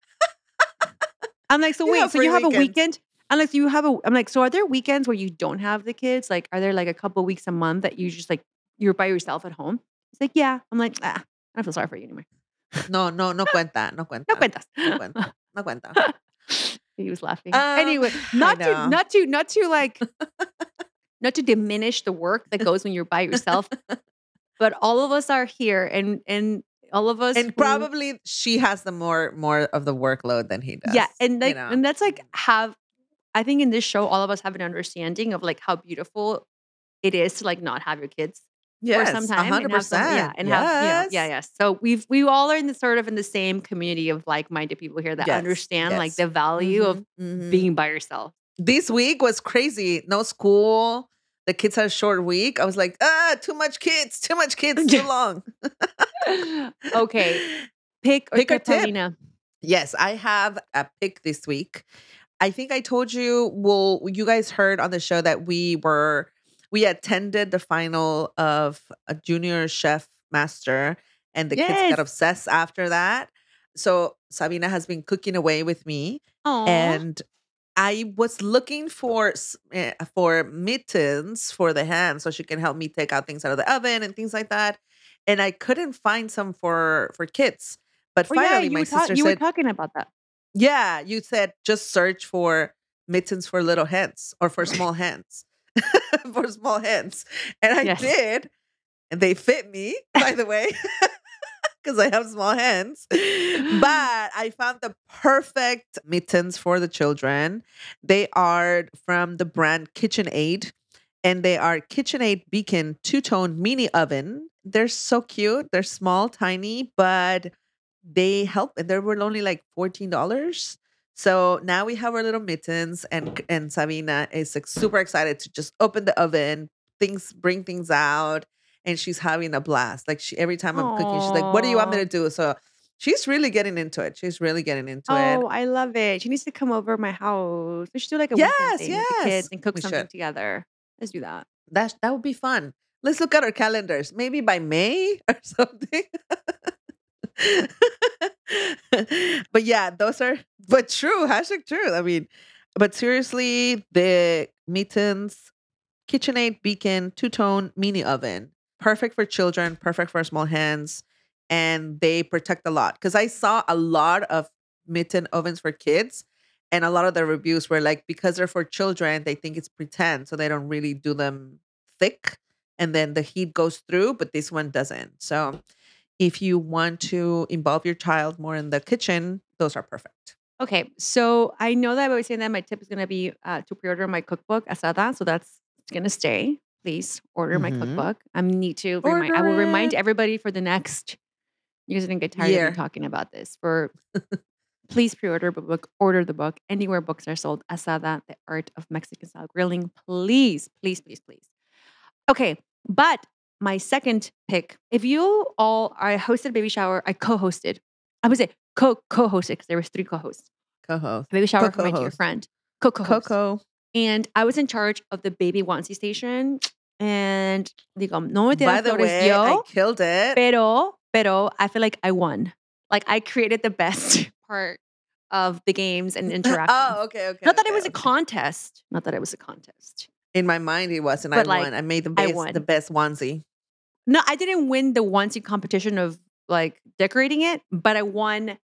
I'm like, so You wait, so you have a weekend? I'm like, so you have a. I'm like, so are there weekends where you don't have the kids? Like, are there like a couple weeks a month that you just like you're by yourself at home? It's like, yeah. I'm like, ah, I don't feel sorry for you anymore. No, no, no cuenta. No cuenta. No cuentas. No cuenta. No cuenta. he was laughing. Um, anyway, not to not to not to like not to diminish the work that goes when you're by yourself, but all of us are here, and and all of us And who- probably she has the more more of the workload than he does. Yeah, and you like, know? and that's like have I think in this show, all of us have an understanding of like how beautiful it is to like not have your kids yes, for some time hundred and have some, yeah, and have you know, yeah, yes. So we've we all are in the sort of in the same community of like-minded people here that Yes, understand like the value of Mhm, mhm. being by yourself. this week was crazy. No school. The kids had a short week. I was like, ah, too much kids, too much kids, too long. okay, pick or Pick tip. Yes, I have a pick this week. I think I told you, well, you guys heard on the show that we were, we attended the final of a junior chef master and the kids got obsessed after that. So Sabina has been cooking away with me Aw. and I was looking for eh, for mittens for the hands so she can help me take out things out of the oven and things like that. And I couldn't find some for for kids. But Oh, finally you my were ta- sister you were talking about that. yeah, you said just search for mittens for little hands or for small hens. for small hands. And I Yes. did. And they fit me, by the way, because I have small hands. But I found the perfect mittens for the children. They are from the brand KitchenAid. And they are KitchenAid Beacon two tone mini oven. They're so cute. They're small, tiny, but they help and they were only like $14 so now we have our little mittens and and sabina is like super excited to just open the oven things bring things out and she's having a blast like she every time i'm cooking she's like what do you want me to do so she's really getting into it she's really getting into Oh, it Oh, I love it. She needs to come over my house. We should do like a Yes, thing with the yes. kids and cook We something should. together. Let's do that. that that would be fun let's look at our calendars maybe by may or something but yeah those are but true hashtag true i mean but seriously the mittens KitchenAid Beacon two tone mini oven perfect for children perfect for small hands and they protect a lot because i saw a lot of mitten ovens for kids and a lot of the reviews were like because they're for children they think it's pretend so they don't really do them thick and then the heat goes through but this one doesn't. So if you want to involve your child more in the kitchen those are perfect Okay, so I know that I was saying that my tip is going to be uh, to pre-order my cookbook Asada, so that's going to stay. Please order my Mhm. cookbook. I need to remind. I will remind everybody for the next. You guys didn't get tired of me talking about this. For please pre-order the book. Order the book anywhere books are sold. Asada, the art of Mexican style grilling. Please, please, please, please. Okay, but my second pick. If you all, I hosted a baby shower. I co-hosted. I would say co co-hosted because there was three co-hosts. co-host Baby shower for my dear Co-co-host. friend. Coco. coco And I was in charge of the baby onesie station. And digo, no me by the way yo, i killed it pero, pero I feel like I won. Like I created the best part of the games and interactions. oh okay okay Not that it was a contest. Not that it was a contest. in my mind it was and But, i like, won i made the I best won. the best onesie No, I didn't win the onesie competition of like decorating it, but I won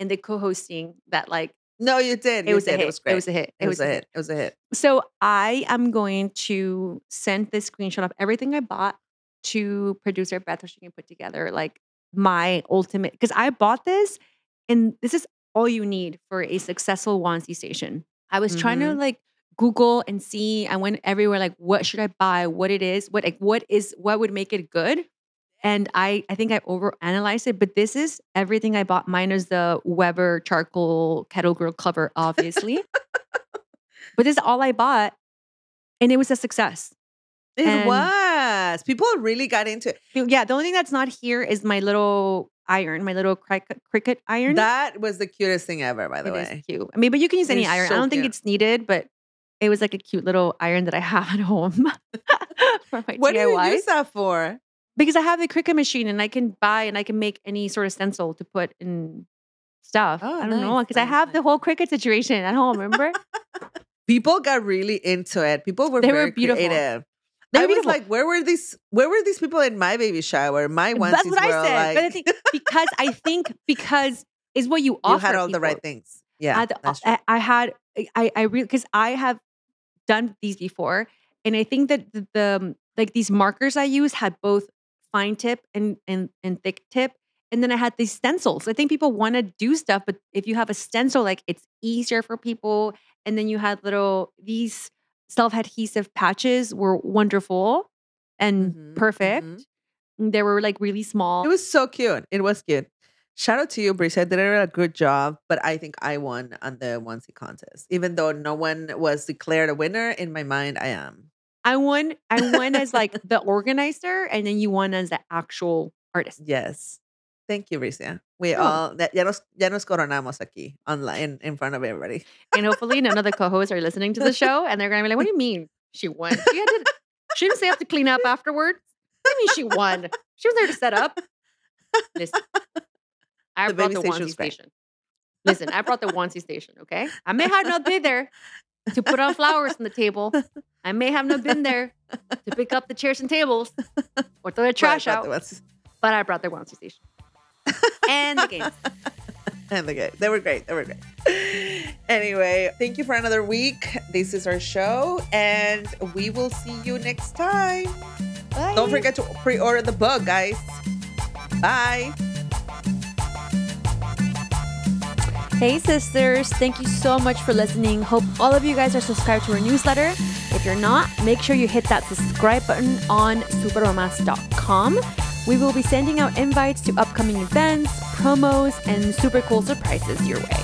in the co-hosting that like no you did it you was a hit. it was great It was a hit. it was a hit it was a hit So I am going to send this screenshot of everything I bought to producer Beth so she can put together like my ultimate because I bought this and this is all you need for a successful onesie station. I was trying to Mhm. like Google and see. I went everywhere like what should I buy, what it is, what like what is what would make it good. And I I think I overanalyzed it, but this is everything I bought minus the Weber charcoal kettle grill cover, obviously. but this is all I bought, and it was a success. it And- was people really got into it Yeah, the only thing that's not here is my little iron, my little Cricut, Cricut iron. that was the cutest thing ever by the It is way cute. I mean, but you can use any iron. so I don't think it's needed, but it was like a cute little iron that I have at home for my what do you use that for because I have the Cricut machine and I can buy and I can make any sort of stencil to put in stuff. Oh, I don't know nice, because I nice, have the whole Cricut situation at home. Remember? people got really into it people were They were beautiful. creative They I was like, where were these? Where were these people in my baby shower? My onesies That's what were I said. like, but I think because I think because is what you offer. you had all the right things. Yeah, I, had- that's true. I, I had I I really because I have done these before, and I think that the, the like these markers I use had both fine tip and and and thick tip, and then I had these stencils. I think people want to do stuff, but if you have a stencil, like it's easier for people. And then you had little these self adhesive patches were wonderful and Mhm, perfect. mhm. They were like really small. It was so cute. It was cute. Shout out to you, Bricia. They did a good job, but I think I won on the onesie contest. Even though no one was declared a winner, in my mind, I am. I won. I won as like the organizer, and then you won as the actual artist. Yes. Thank you, Bricia. We Oh. all ya ya nos, ya nos coronamos aquí online in front of everybody. And hopefully, none of the co-hosts are listening to the show, and they're gonna be like, "What do you mean she won? She had to, she didn't say have to clean up afterwards. What do you mean she won? She was there to set up." Listen, I The brought the onesie station. Listen, I brought the onesie station. Okay, I may have not been there to put on flowers on the table. I may have not been there to pick up the chairs and tables or throw the trash out, but I brought the onesie station and the games. And the game. They were great. They were great. Anyway, thank you for another week. This is our show, and we will see you next time. Bye. Don't forget to pre-order the book, guys. Bye. Hey, sisters. Thank you so much for listening. Hope all of you guys are subscribed to our newsletter. If you're not, make sure you hit that subscribe button on supermamas.com. We will be sending out invites to upcoming events, promos, and super cool surprises your way.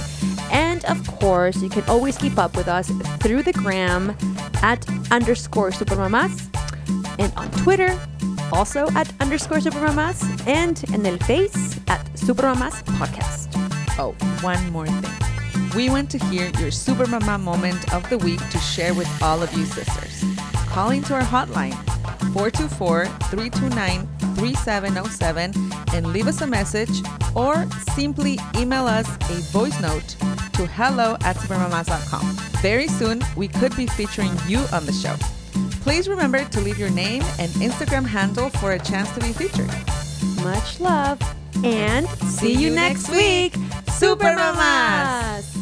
And of course, you can always keep up with us through the gram at underscore supermamas and on Twitter, also at underscore supermamas, and in the face at supermamas podcast. Oh, one more thing. We want to hear your super mama moment of the week to share with all of you sisters. Call into our hotline 424-329-3707 and leave us a message or simply email us a voice note to hello at supermamas.com. Very soon, we could be featuring you on the show. Please remember to leave your name and Instagram handle for a chance to be featured. Much love and see, you next week, Super. Mamas.